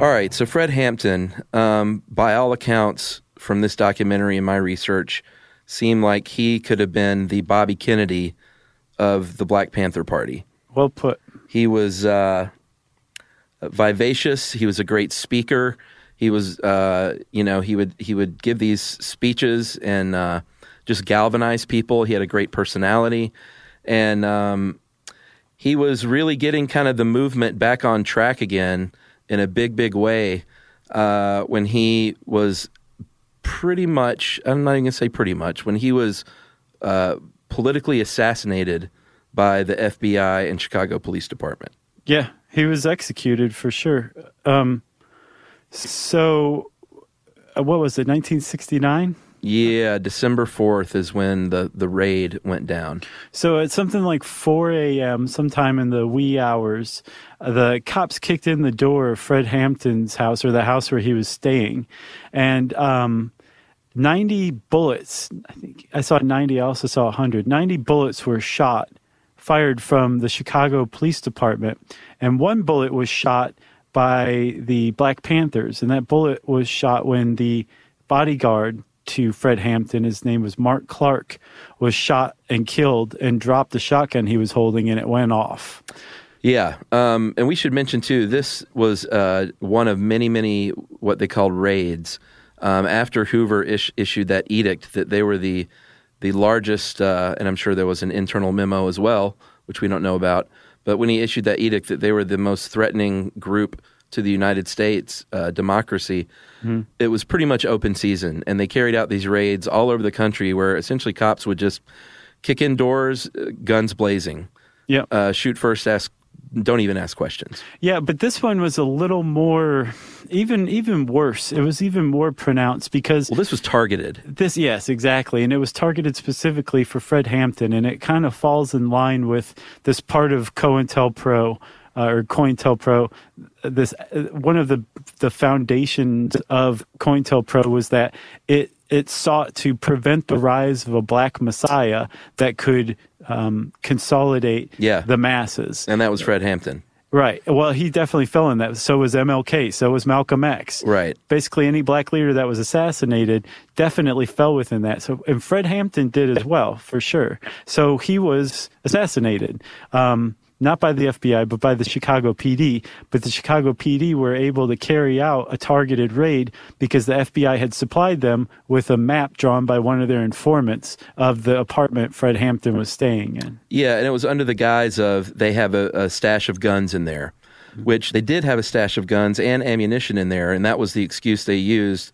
All right, so Fred Hampton, um, by all accounts from this documentary and my research, seemed like he could have been the Bobby Kennedy of the Black Panther Party. Well put. He was uh, vivacious. He was a great speaker. He was, uh, you know, he would he would give these speeches and uh, just galvanize people. He had a great personality, and um, he was really getting kind of the movement back on track again in a big, big way uh, when he was pretty much. I'm not even gonna say pretty much when he was uh, politically assassinated by the FBI and Chicago Police Department. Yeah, he was executed for sure. Um, so, uh, what was it, 1969? Yeah, December 4th is when the, the raid went down. So at something like 4 a.m., sometime in the wee hours, the cops kicked in the door of Fred Hampton's house or the house where he was staying. And um, 90 bullets, I think I saw 90, I also saw 100. 90 bullets were shot, fired from the Chicago Police Department. And one bullet was shot by the Black Panthers. And that bullet was shot when the bodyguard to Fred Hampton, his name was Mark Clark, was shot and killed and dropped the shotgun he was holding and it went off. Yeah, um, and we should mention too. This was uh, one of many, many what they called raids. Um, after Hoover issued that edict that they were the the largest, uh, and I'm sure there was an internal memo as well, which we don't know about. But when he issued that edict that they were the most threatening group to the United States uh, democracy, it was pretty much open season, and they carried out these raids all over the country, where essentially cops would just kick in doors, uh, guns blazing, Yeah. uh, shoot first, ask, don't even ask questions. Yeah, but this one was a little more even even worse. It was even more pronounced because Well, this was targeted. This, yes, exactly. And it was targeted specifically for Fred Hampton. And it kind of falls in line with this part of COINTELPRO uh, or COINTELPRO. This, one of the, the foundations of COINTELPRO was that it, it sought to prevent the rise of a black messiah that could um, consolidate Yeah. the masses. And that was Fred Hampton. Right. Well, he definitely fell in that. So was MLK. So was Malcolm X. Right. Basically, any black leader that was assassinated definitely fell within that. So, and Fred Hampton did as well, for sure. So he was assassinated. Um, not by the FBI, but by the Chicago PD. But the Chicago PD were able to carry out a targeted raid because the FBI had supplied them with a map drawn by one of their informants of the apartment Fred Hampton was staying in. Yeah, and it was under the guise of they have a, a stash of guns in there, which they did have a stash of guns and ammunition in there, and that was the excuse they used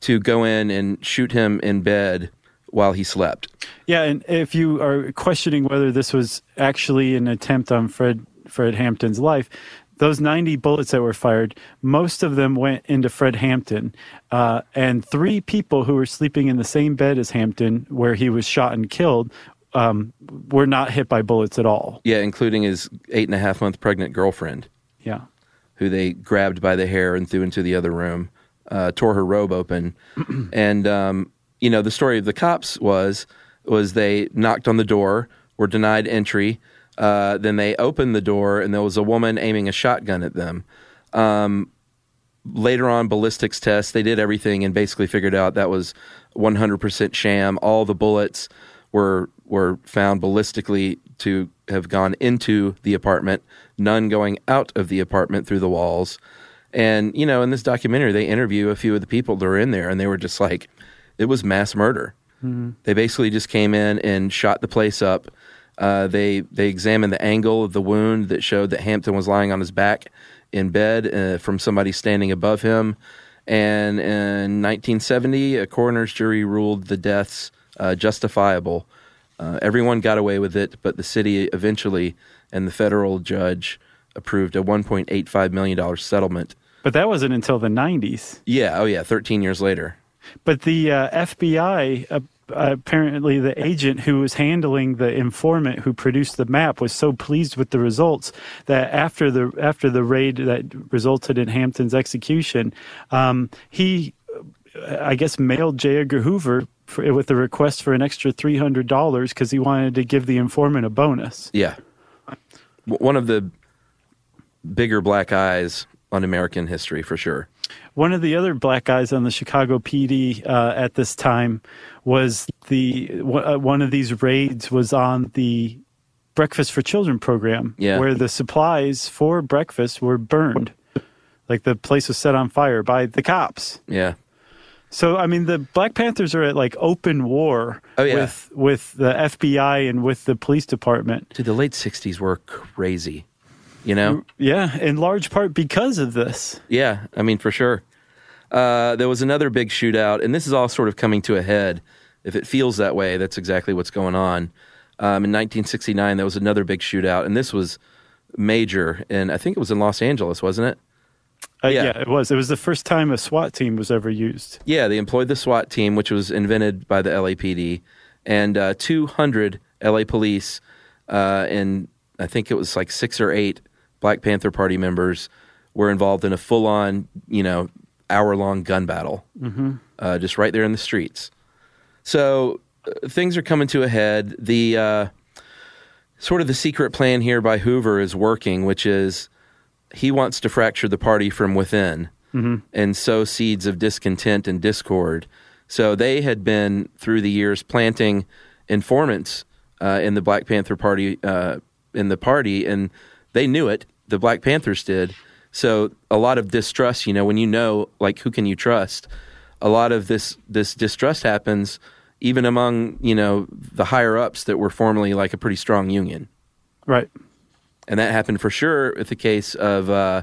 to go in and shoot him in bed while he slept. Yeah, and if you are questioning whether this was actually an attempt on Fred Fred Hampton's life, those 90 bullets that were fired, most of them went into Fred Hampton, uh, and three people who were sleeping in the same bed as Hampton, where he was shot and killed, um, were not hit by bullets at all. Yeah, including his eight and a half month pregnant girlfriend, Yeah. who they grabbed by the hair and threw into the other room, uh, tore her robe open, and um, you know, the story of the cops was was they knocked on the door, were denied entry. Uh, then they opened the door, and there was a woman aiming a shotgun at them. Um, later on, ballistics tests, they did everything and basically figured out that was 100% sham. All the bullets were were found ballistically to have gone into the apartment, none going out of the apartment through the walls. And you know, in this documentary, they interview a few of the people that were in there, and they were just like, it was mass murder. They basically just came in and shot the place up. Uh, they they examined the angle of the wound that showed that Hampton was lying on his back in bed uh, from somebody standing above him. And in 1970, a coroner's jury ruled the deaths uh, justifiable. Uh, everyone got away with it, but the city eventually and the federal judge approved a 1.85 million dollar settlement. But that wasn't until the 90s. Yeah, oh yeah, 13 years later. But the uh, FBI, uh, apparently, the agent who was handling the informant who produced the map was so pleased with the results that after the after the raid that resulted in Hampton's execution, um, he, I guess, mailed J. Edgar Hoover for, with a request for an extra three hundred dollars because he wanted to give the informant a bonus. Yeah. One of the bigger black eyes on American history for sure. One of the other black guys on the Chicago PD uh, at this time was the w- uh, one of these raids was on the Breakfast for Children program, Yeah. where the supplies for breakfast were burned, like the place was set on fire by the cops. Yeah. So I mean, the Black Panthers are at like open war Oh, yeah. with with the FBI and with the police department. Dude, the late 60s were crazy. You know? Yeah, in large part because of this. Yeah, I mean, for sure. Uh, there was another big shootout, and this is all sort of coming to a head. If it feels that way, that's exactly what's going on. Um, in 1969, there was another big shootout, and this was major, and I think it was in Los Angeles, wasn't it? Uh, Yeah. yeah, it was. It was the first time a SWAT team was ever used. Yeah, they employed the SWAT team, which was invented by the LAPD, and uh, 200 LA police, uh, and I think it was like six or eight Black Panther Party members were involved in a full-on, you know, hour-long gun battle, mm-hmm. uh, just right there in the streets. So uh, things are coming to a head. The uh, sort of the secret plan here by Hoover is working, which is he wants to fracture the party from within and sow seeds of discontent and discord. So they had been through the years planting informants uh, in the Black Panther Party uh, in the party, and they knew it. The Black Panthers did. So a lot of distrust. You know, when you know, like, who can you trust? A lot of this this distrust happens even among you know the higher ups that were formerly like a pretty strong union Right. and that happened for sure with the case of uh,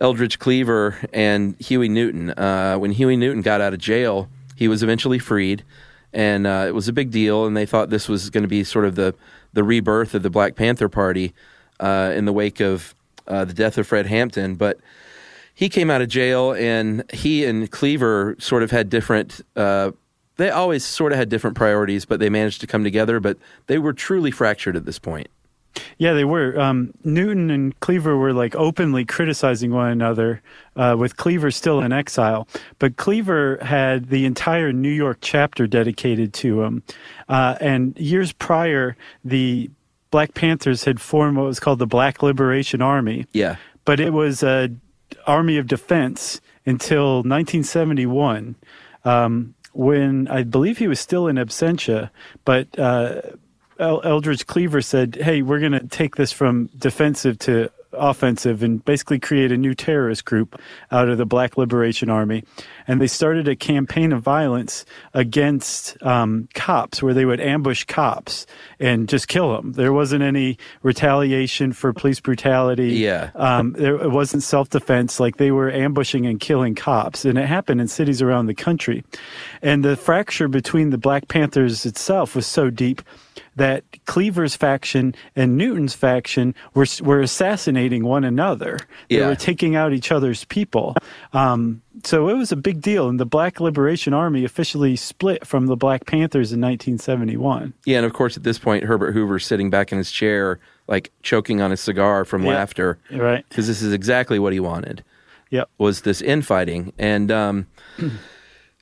Eldridge Cleaver and Huey Newton. Uh, when Huey Newton got out of jail, he was eventually freed, and uh, it was a big deal. And they thought this was going to be sort of the the rebirth of the Black Panther Party uh, in the wake of uh, the death of Fred Hampton, but. He came out of jail, and he and Cleaver sort of had different. Uh, they always sort of had different priorities, but they managed to come together. But they were truly fractured at this point. Yeah, they were. Um, Newton and Cleaver were like openly criticizing one another, uh, with Cleaver still in exile. But Cleaver had the entire New York chapter dedicated to him. Uh, and years prior, the Black Panthers had formed what was called the Black Liberation Army. Yeah, But it was a army of defense until 1971, um, when I believe he was still in absentia. But uh, Eldridge Cleaver said, "Hey, we're going to take this from defensive to offensive and basically create a new terrorist group out of the Black Liberation Army." And they started a campaign of violence against um, cops, where they would ambush cops and just kill them. There wasn't any retaliation for police brutality. Yeah. um, there, it wasn't self-defense. Like they were ambushing and killing cops, and it happened in cities around the country. And the fracture between the Black Panthers itself was so deep that Cleaver's faction and Newton's faction were were assassinating one another. They Yeah. were taking out each other's people. Um, so it was a big deal, and the Black Liberation Army officially split from the Black Panthers in 1971. Yeah, and of course, at this point, Herbert Hoover's sitting back in his chair, like choking on his cigar from Yeah. laughter, Right? because this is exactly what he wanted Yep. was this infighting. And um,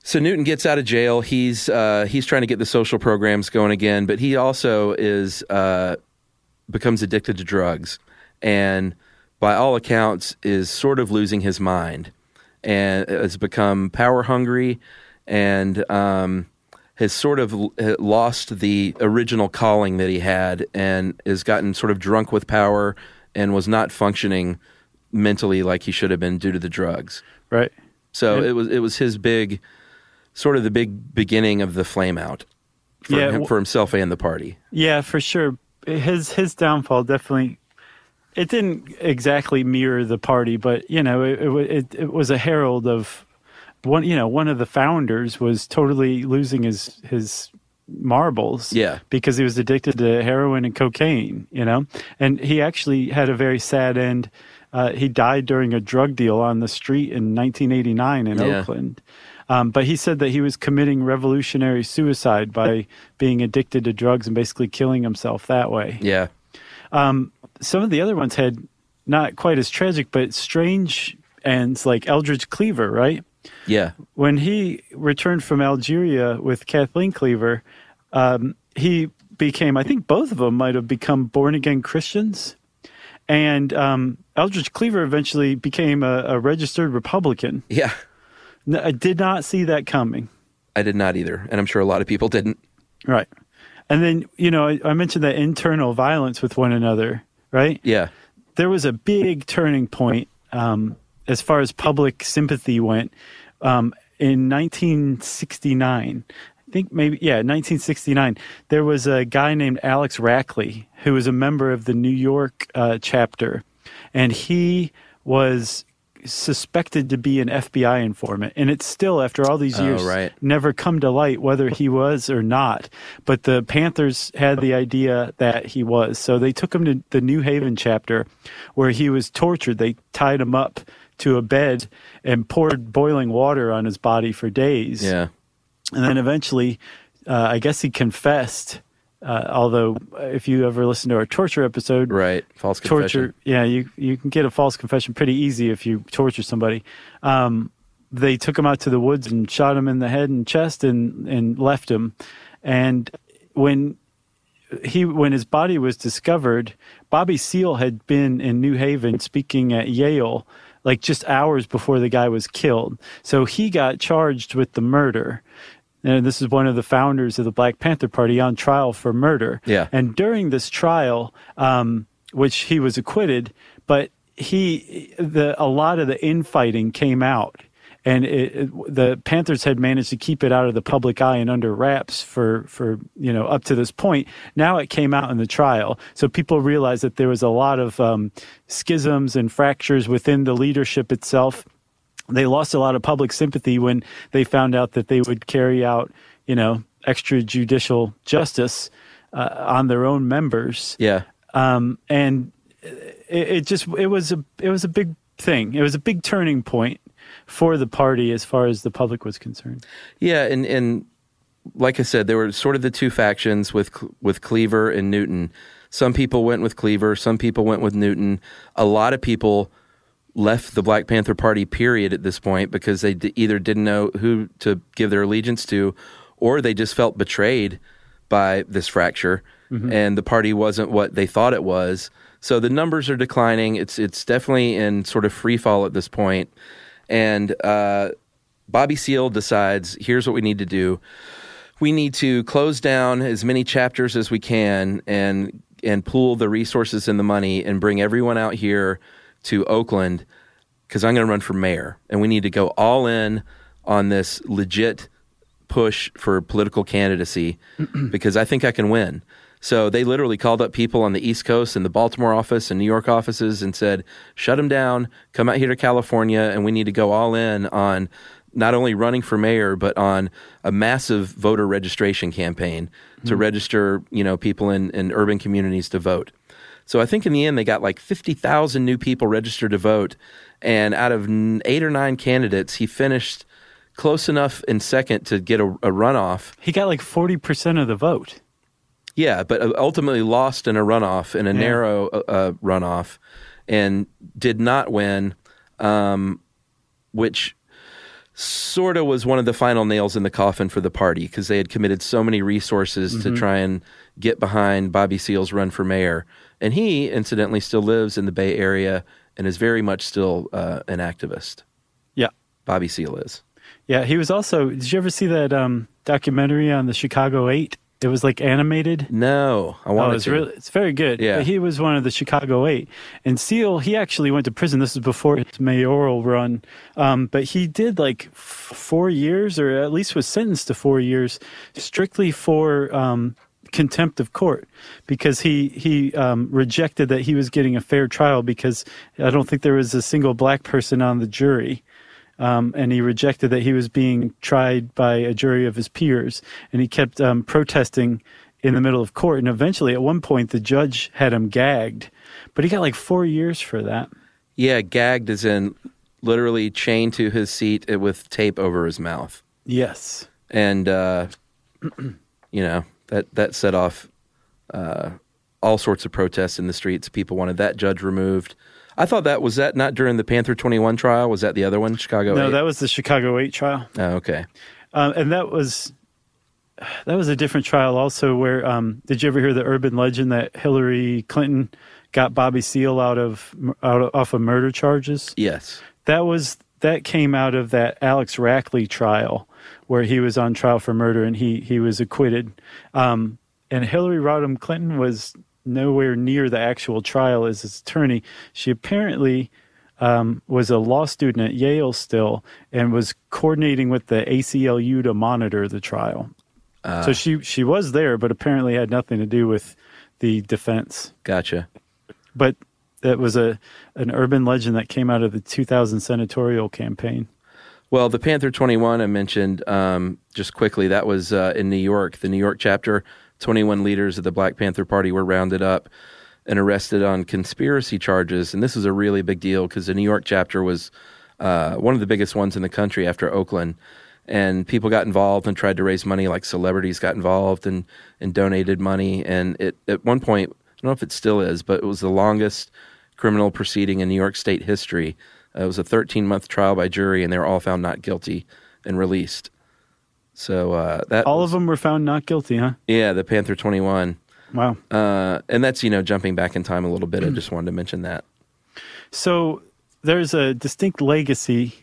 So Newton gets out of jail. He's uh, he's trying to get the social programs going again, but he also is uh, becomes addicted to drugs, and by all accounts, is sort of losing his mind, and has become power hungry, and um, has sort of lost the original calling that he had, and has gotten sort of drunk with power, and was not functioning mentally like he should have been due to the drugs. Right. So And- it was it was his big, sort of the big beginning of the flame out for, Yeah, him, for himself and the party. Yeah, for sure. His his downfall definitely. It didn't exactly mirror the party, but you know, it, it it was a herald of one. You know, one of the founders was totally losing his his marbles. Yeah. because he was addicted to heroin and cocaine. You know, and he actually had a very sad end. Uh, he died during a drug deal on the street in 1989 in Yeah. Oakland. Um, but he said that he was committing revolutionary suicide by being addicted to drugs and basically killing himself that way. Yeah, Um, Some of the other ones had not quite as tragic, but strange ends like Eldridge Cleaver, right? yeah, When he returned from Algeria with Kathleen Cleaver, um, he became, I think both of them might have become born again Christians. And um, Eldridge Cleaver eventually became a, a registered Republican. yeah. N- I did not see that coming. I did not either, and I'm sure a lot of people didn't. Right. And then, you know, I, I mentioned that internal violence with one another, right? Yeah, There was a big turning point um, as far as public sympathy went um, in 1969. I think maybe, yeah, 1969. There was a guy named Alex Rackley who was a member of the New York uh, chapter, and he was suspected to be an FBI informant. And it's still, after all these Oh, years, right. never come to light whether he was or not. But the Panthers had the idea that he was. So they took him to the New Haven chapter where he was tortured. They tied him up to a bed and poured boiling water on his body for days. yeah, And then eventually, uh, I guess he confessed. Uh, although, if you ever listen to our torture episode, right. False confession. torture yeah you you can get a false confession pretty easy if you torture somebody um, they took him out to the woods and shot him in the head and chest and and left him and when he when his body was discovered bobby seale had been in new haven speaking at yale like just hours before the guy was killed so he got charged with the murder and this is one of the founders of the Black Panther Party on trial for murder. Yeah. And during this trial, um, which he was acquitted, but he the a lot of the infighting came out, and it, it, the Panthers had managed to keep it out of the public eye and under wraps for for you know up to this point. Now it came out in the trial, so people realized that there was a lot of um, schisms and fractures within the leadership itself they lost a lot of public sympathy when they found out that they would carry out, you know, extrajudicial justice uh, on their own members. Yeah, Um, and it, it just it was a it was a big thing. It was a big turning point for the party as far as the public was concerned. yeah, and and like I said, there were sort of the two factions with with Cleaver and Newton. Some people went with Cleaver, some people went with Newton. A lot of people left the Black Panther Party period at this point because they d- either didn't know who to give their allegiance to, or they just felt betrayed by this fracture, and the party wasn't what they thought it was. So the numbers are declining. It's it's definitely in sort of free fall at this point. point, and uh, Bobby Seale decides here's what we need to do we need to close down as many chapters as we can and and pool the resources and the money and bring everyone out here to Oakland because I'm going to run for mayor and we need to go all in on this legit push for political candidacy because I think I can win. So they literally called up people on the East Coast and the Baltimore office and New York offices and said, shut them down, come out here to California, and we need to go all in on not only running for mayor, but on a massive voter registration campaign to mm-hmm. register, you know, people in, in urban communities to vote. So I think in the end they got like 50,000 new people registered to vote. And out of eight or nine candidates, he finished close enough in second to get a, a runoff. He got like forty percent of the vote. Yeah, but uh, ultimately lost in a runoff, in a Yeah. narrow uh, uh, runoff, and did not win, um, which sort of was one of the final nails in the coffin for the party because they had committed so many resources Mm-hmm. to try and get behind Bobby Seale's run for mayor. And he, incidentally, still lives in the Bay Area and is very much still uh, an activist. Yeah. Bobby Seale is. Yeah, he was also. Did you ever see that um, documentary on the Chicago Eight? It was like animated. No, I wanted Oh, it's to. really it's very good. Yeah. But he was one of the Chicago Eight, and Seale he actually went to prison. This is before his mayoral run, um, but he did like f- four years, or at least was sentenced to four years, strictly for um, contempt of court, because he he um, rejected that he was getting a fair trial because I don't think there was a single black person on the jury um, and he rejected that he was being tried by a jury of his peers, and he kept um, protesting in the middle of court. And eventually, at one point, the judge had him gagged, but he got like four years for that. Yeah, gagged as in literally chained to his seat with tape over his mouth. Yes. and uh, you know that that set off uh, all sorts of protests in the streets. People wanted that judge removed. I thought that was that not during the Panther Twenty One trial. Was that the other one, Chicago? No, 8? that was the Chicago Eight trial, oh, okay. um, and that was that was a different trial also. Where um, did you ever hear the urban legend that Hillary Clinton got Bobby Seale out of out of, off of murder charges? Yes. That was that came out of that Alex Rackley trial where he was on trial for murder and he he was acquitted. Um, and Hillary Rodham Clinton was nowhere near the actual trial as his attorney. She apparently um, was a law student at Yale still and was coordinating with the ACLU to monitor the trial. so she she was there, but apparently had nothing to do with the defense. Gotcha. But that was a an urban legend that came out of the 2000 senatorial campaign. Well, the Panther 21 I mentioned um, just quickly, that was uh, in New York. The New York chapter, 21 leaders of the Black Panther Party were rounded up and arrested on conspiracy charges. And this was a really big deal because the New York chapter was uh, one of the biggest ones in the country after Oakland. And people got involved and tried to raise money, like celebrities got involved and, and donated money. And it, at one point, I don't know if it still is, but it was the longest criminal proceeding in New York State history. Uh, it was a 13 month trial by jury, and they were all found not guilty and released. So uh, that All was- of them were found not guilty, huh? yeah, the Panther 21, Wow. uh, and that's you know jumping back in time a little bit. I just wanted to mention that. So there's a distinct legacy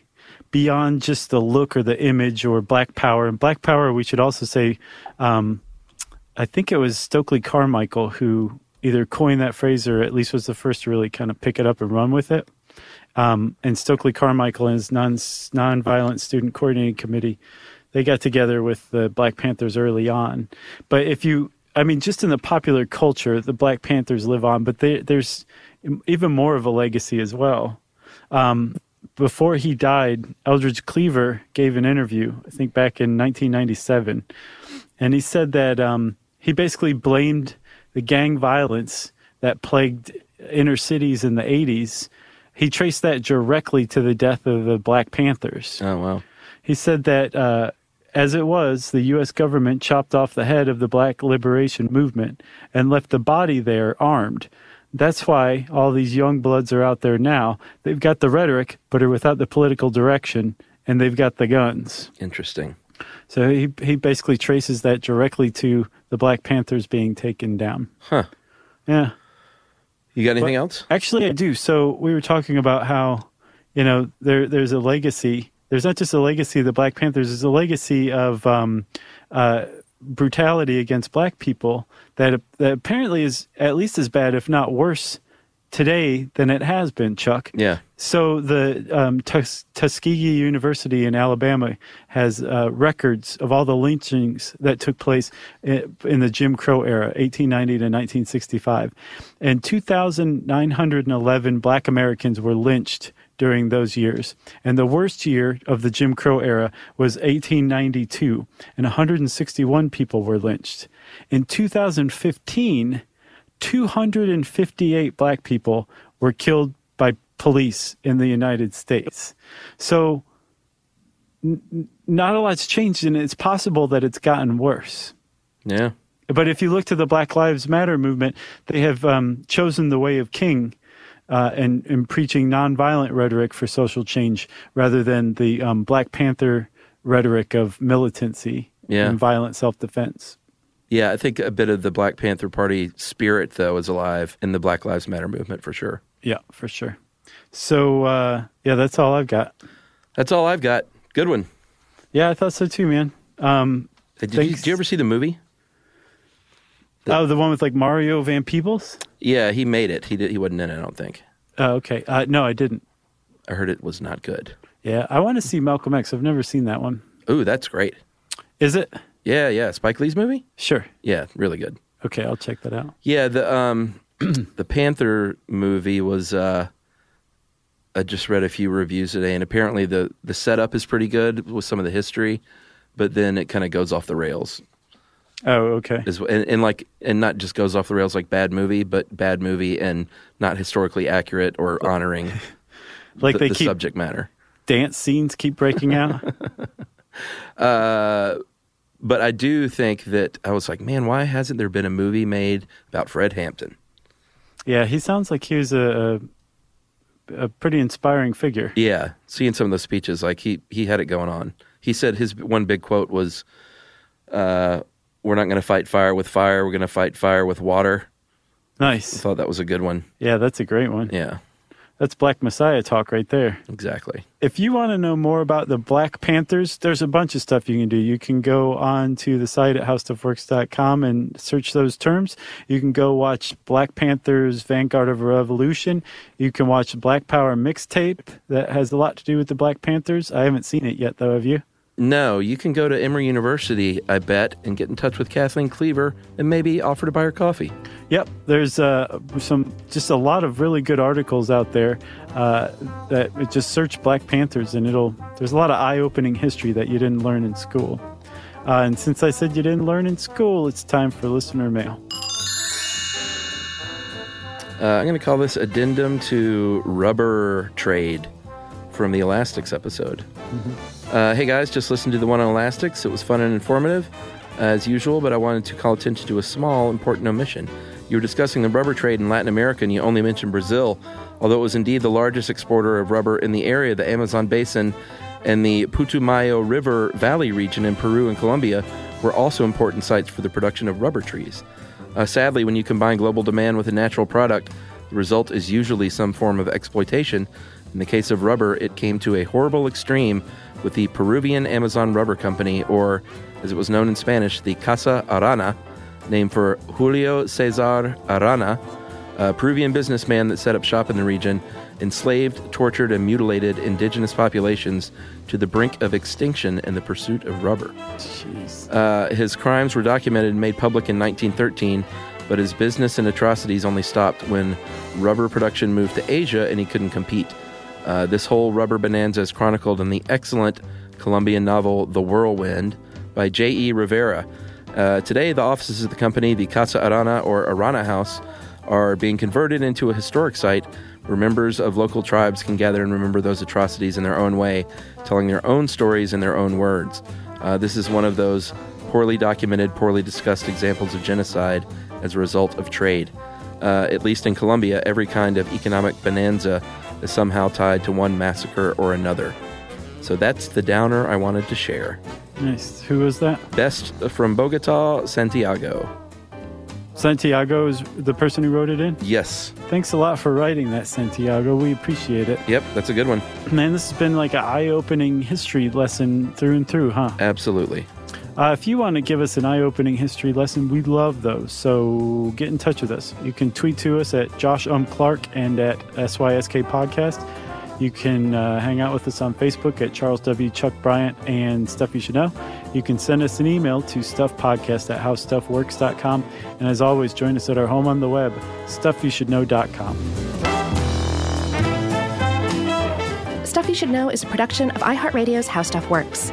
beyond just the look or the image or Black Power. And Black Power, we should also say, um, I think it was Stokely Carmichael who either coined that phrase or at least was the first to really kind of pick it up and run with it. Um, and Stokely Carmichael and his non nonviolent student coordinating committee, they got together with the Black Panthers early on. But if you, I mean, just in the popular culture, the Black Panthers live on, but they, there's even more of a legacy as well. Um, before he died, Eldridge Cleaver gave an interview, I think back in 1997, and he said that um, he basically blamed the gang violence that plagued inner cities in the 80s. He traced that directly to the death of the Black Panthers. Oh wow, He said that uh, as it was, the U.S. government chopped off the head of the Black Liberation Movement and left the body there armed. That's why all these young bloods are out there now. They've got the rhetoric, but are without the political direction, and they've got the guns. interesting. So he he basically traces that directly to the Black Panthers being taken down. Huh? Yeah. You got anything But- else? Actually, I do. So we were talking about how, you know, there there's a legacy. There's not just a legacy of the Black Panthers. There's a legacy of um, uh, brutality against Black people that that apparently is at least as bad, if not worse, today than it has been. Chuck. Yeah. So the um, Tus- Tuskegee University in Alabama has uh, records of all the lynchings that took place in, in the Jim Crow era, 1890 to 1965, and 2,911 Black Americans were lynched during those years. And the worst year of the Jim Crow era was 1892, and 161 people were lynched. In 2015, 258 black people were killed by police in the United States. So, n- not a lot's changed, and it's possible that it's gotten worse. Yeah. But if you look to the Black Lives Matter movement, they have um, chosen the way of King uh, and, and preaching nonviolent rhetoric for social change rather than the um, Black Panther rhetoric of militancy Yeah. and violent self defense. Yeah, I think a bit of the Black Panther Party spirit, though, is alive in the Black Lives Matter movement for sure. Yeah, for sure. So, uh, yeah, that's all I've got. That's all I've got. Good one. Yeah, I thought so too, man. Um, Did you, did you ever see the movie? oh, the one with like Mario Van Peebles? Yeah, he made it. He did. He wasn't in it. I don't think. Oh, okay. Uh, no, I didn't. I heard it was not good. Yeah, I want to see Malcolm X. I've never seen that one. Ooh, that's great. Is it? Yeah, yeah. Spike Lee's movie. Sure. Yeah, really good. Okay, I'll check that out. Yeah, the um, the Panther movie was. Uh, I just read a few reviews today, and apparently the the setup is pretty good with some of the history, but then it kind of goes off the rails. Oh, okay. Is and, and like and not just goes off the rails like bad movie, but bad movie and not historically accurate or honoring Like the, they the keep subject matter. dance scenes keep breaking out. Uh, but I do think that I was like, man, why hasn't there been a movie made about Fred Hampton? yeah, he sounds like he was a, a a pretty inspiring figure. Yeah, seeing some of those speeches, like he he had it going on. He said his one big quote was, uh, "We're not going to fight fire with fire. We're going to fight fire with water." Nice. I thought that was a good one. Yeah, that's a great one. Yeah, That's Black Messiah talk right there. exactly. If you want to know more about the Black Panthers, there's a bunch of stuff you can do. You can go on to the site at howstuffworks.com and search those terms. You can go watch Black Panthers Vanguard of a Revolution. You can watch Black Power mixtape that has a lot to do with the Black Panthers. I haven't seen it yet, though. Have you? No, you can go to Emory University, I bet, and get in touch with Kathleen Cleaver and maybe offer to buy her coffee. Yep, there's uh, some just a lot of really good articles out there. Uh, that just search Black Panthers and it'll. There's a lot of eye-opening history that you didn't learn in school. Uh, and since I said you didn't learn in school, it's time for listener mail. Uh, I'm going to call this addendum to rubber trade from the Elastics episode. Uh, hey guys, just listened to the one on Elastics. It was fun and informative, as usual, but I wanted to call attention to a small, important omission. You were discussing the rubber trade in Latin America, and you only mentioned Brazil, although it was indeed the largest exporter of rubber in the area. The Amazon basin and the Putumayo River Valley region in Peru and Colombia were also important sites for the production of rubber trees. Uh, sadly, when you combine global demand with a natural product, the result is usually some form of exploitation. In the case of rubber, it came to a horrible extreme with the Peruvian Amazon Rubber Company, or as it was known in Spanish, the Casa Arana, named for Julio Cesar Arana, a Peruvian businessman that set up shop in the region, enslaved, tortured, and mutilated indigenous populations to the brink of extinction in the pursuit of rubber. Uh, his crimes were documented and made public in 1913, but his business and atrocities only stopped when rubber production moved to Asia and he couldn't compete. Uh, this whole rubber bonanza is chronicled in the excellent Colombian novel The Whirlwind by J.E. Rivera. Uh, today, the offices of the company, the Casa Arana or Arana House, are being converted into a historic site where members of local tribes can gather and remember those atrocities in their own way, telling their own stories in their own words. Uh, this is one of those poorly documented, poorly discussed examples of genocide as a result of trade. Uh, at least in Colombia, every kind of economic bonanza is somehow tied to one massacre or another. So that's the downer I wanted to share. Nice. Who was that? Best from Bogota, Santiago. Santiago is the person who wrote it in. Yes. Thanks a lot for writing that, Santiago. We appreciate it. Yep, that's a good one. Man, this has been like an eye-opening history lesson through and through, huh? Absolutely. Uh, if you want to give us an eye-opening history lesson, we love those. So get in touch with us. You can tweet to us at Josh Um Clark and at SYSK Podcast. You can uh, hang out with us on Facebook at Charles W. Chuck Bryant and Stuff You Should Know. You can send us an email to stuffpodcast at howstuffworks.com. And as always, join us at our home on the web, stuffyoushouldknow.com. Stuff You Should Know is a production of iHeartRadio's How Stuff Works.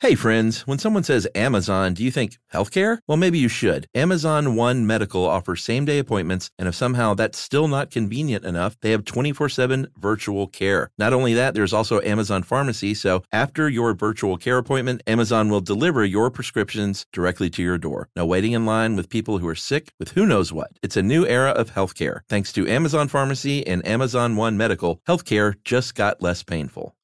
Hey friends, when someone says Amazon, do you think healthcare? Well, maybe you should. Amazon One Medical offers same day appointments, and if somehow that's still not convenient enough, they have 24 7 virtual care. Not only that, there's also Amazon Pharmacy, so after your virtual care appointment, Amazon will deliver your prescriptions directly to your door. No waiting in line with people who are sick with who knows what. It's a new era of healthcare. Thanks to Amazon Pharmacy and Amazon One Medical, healthcare just got less painful.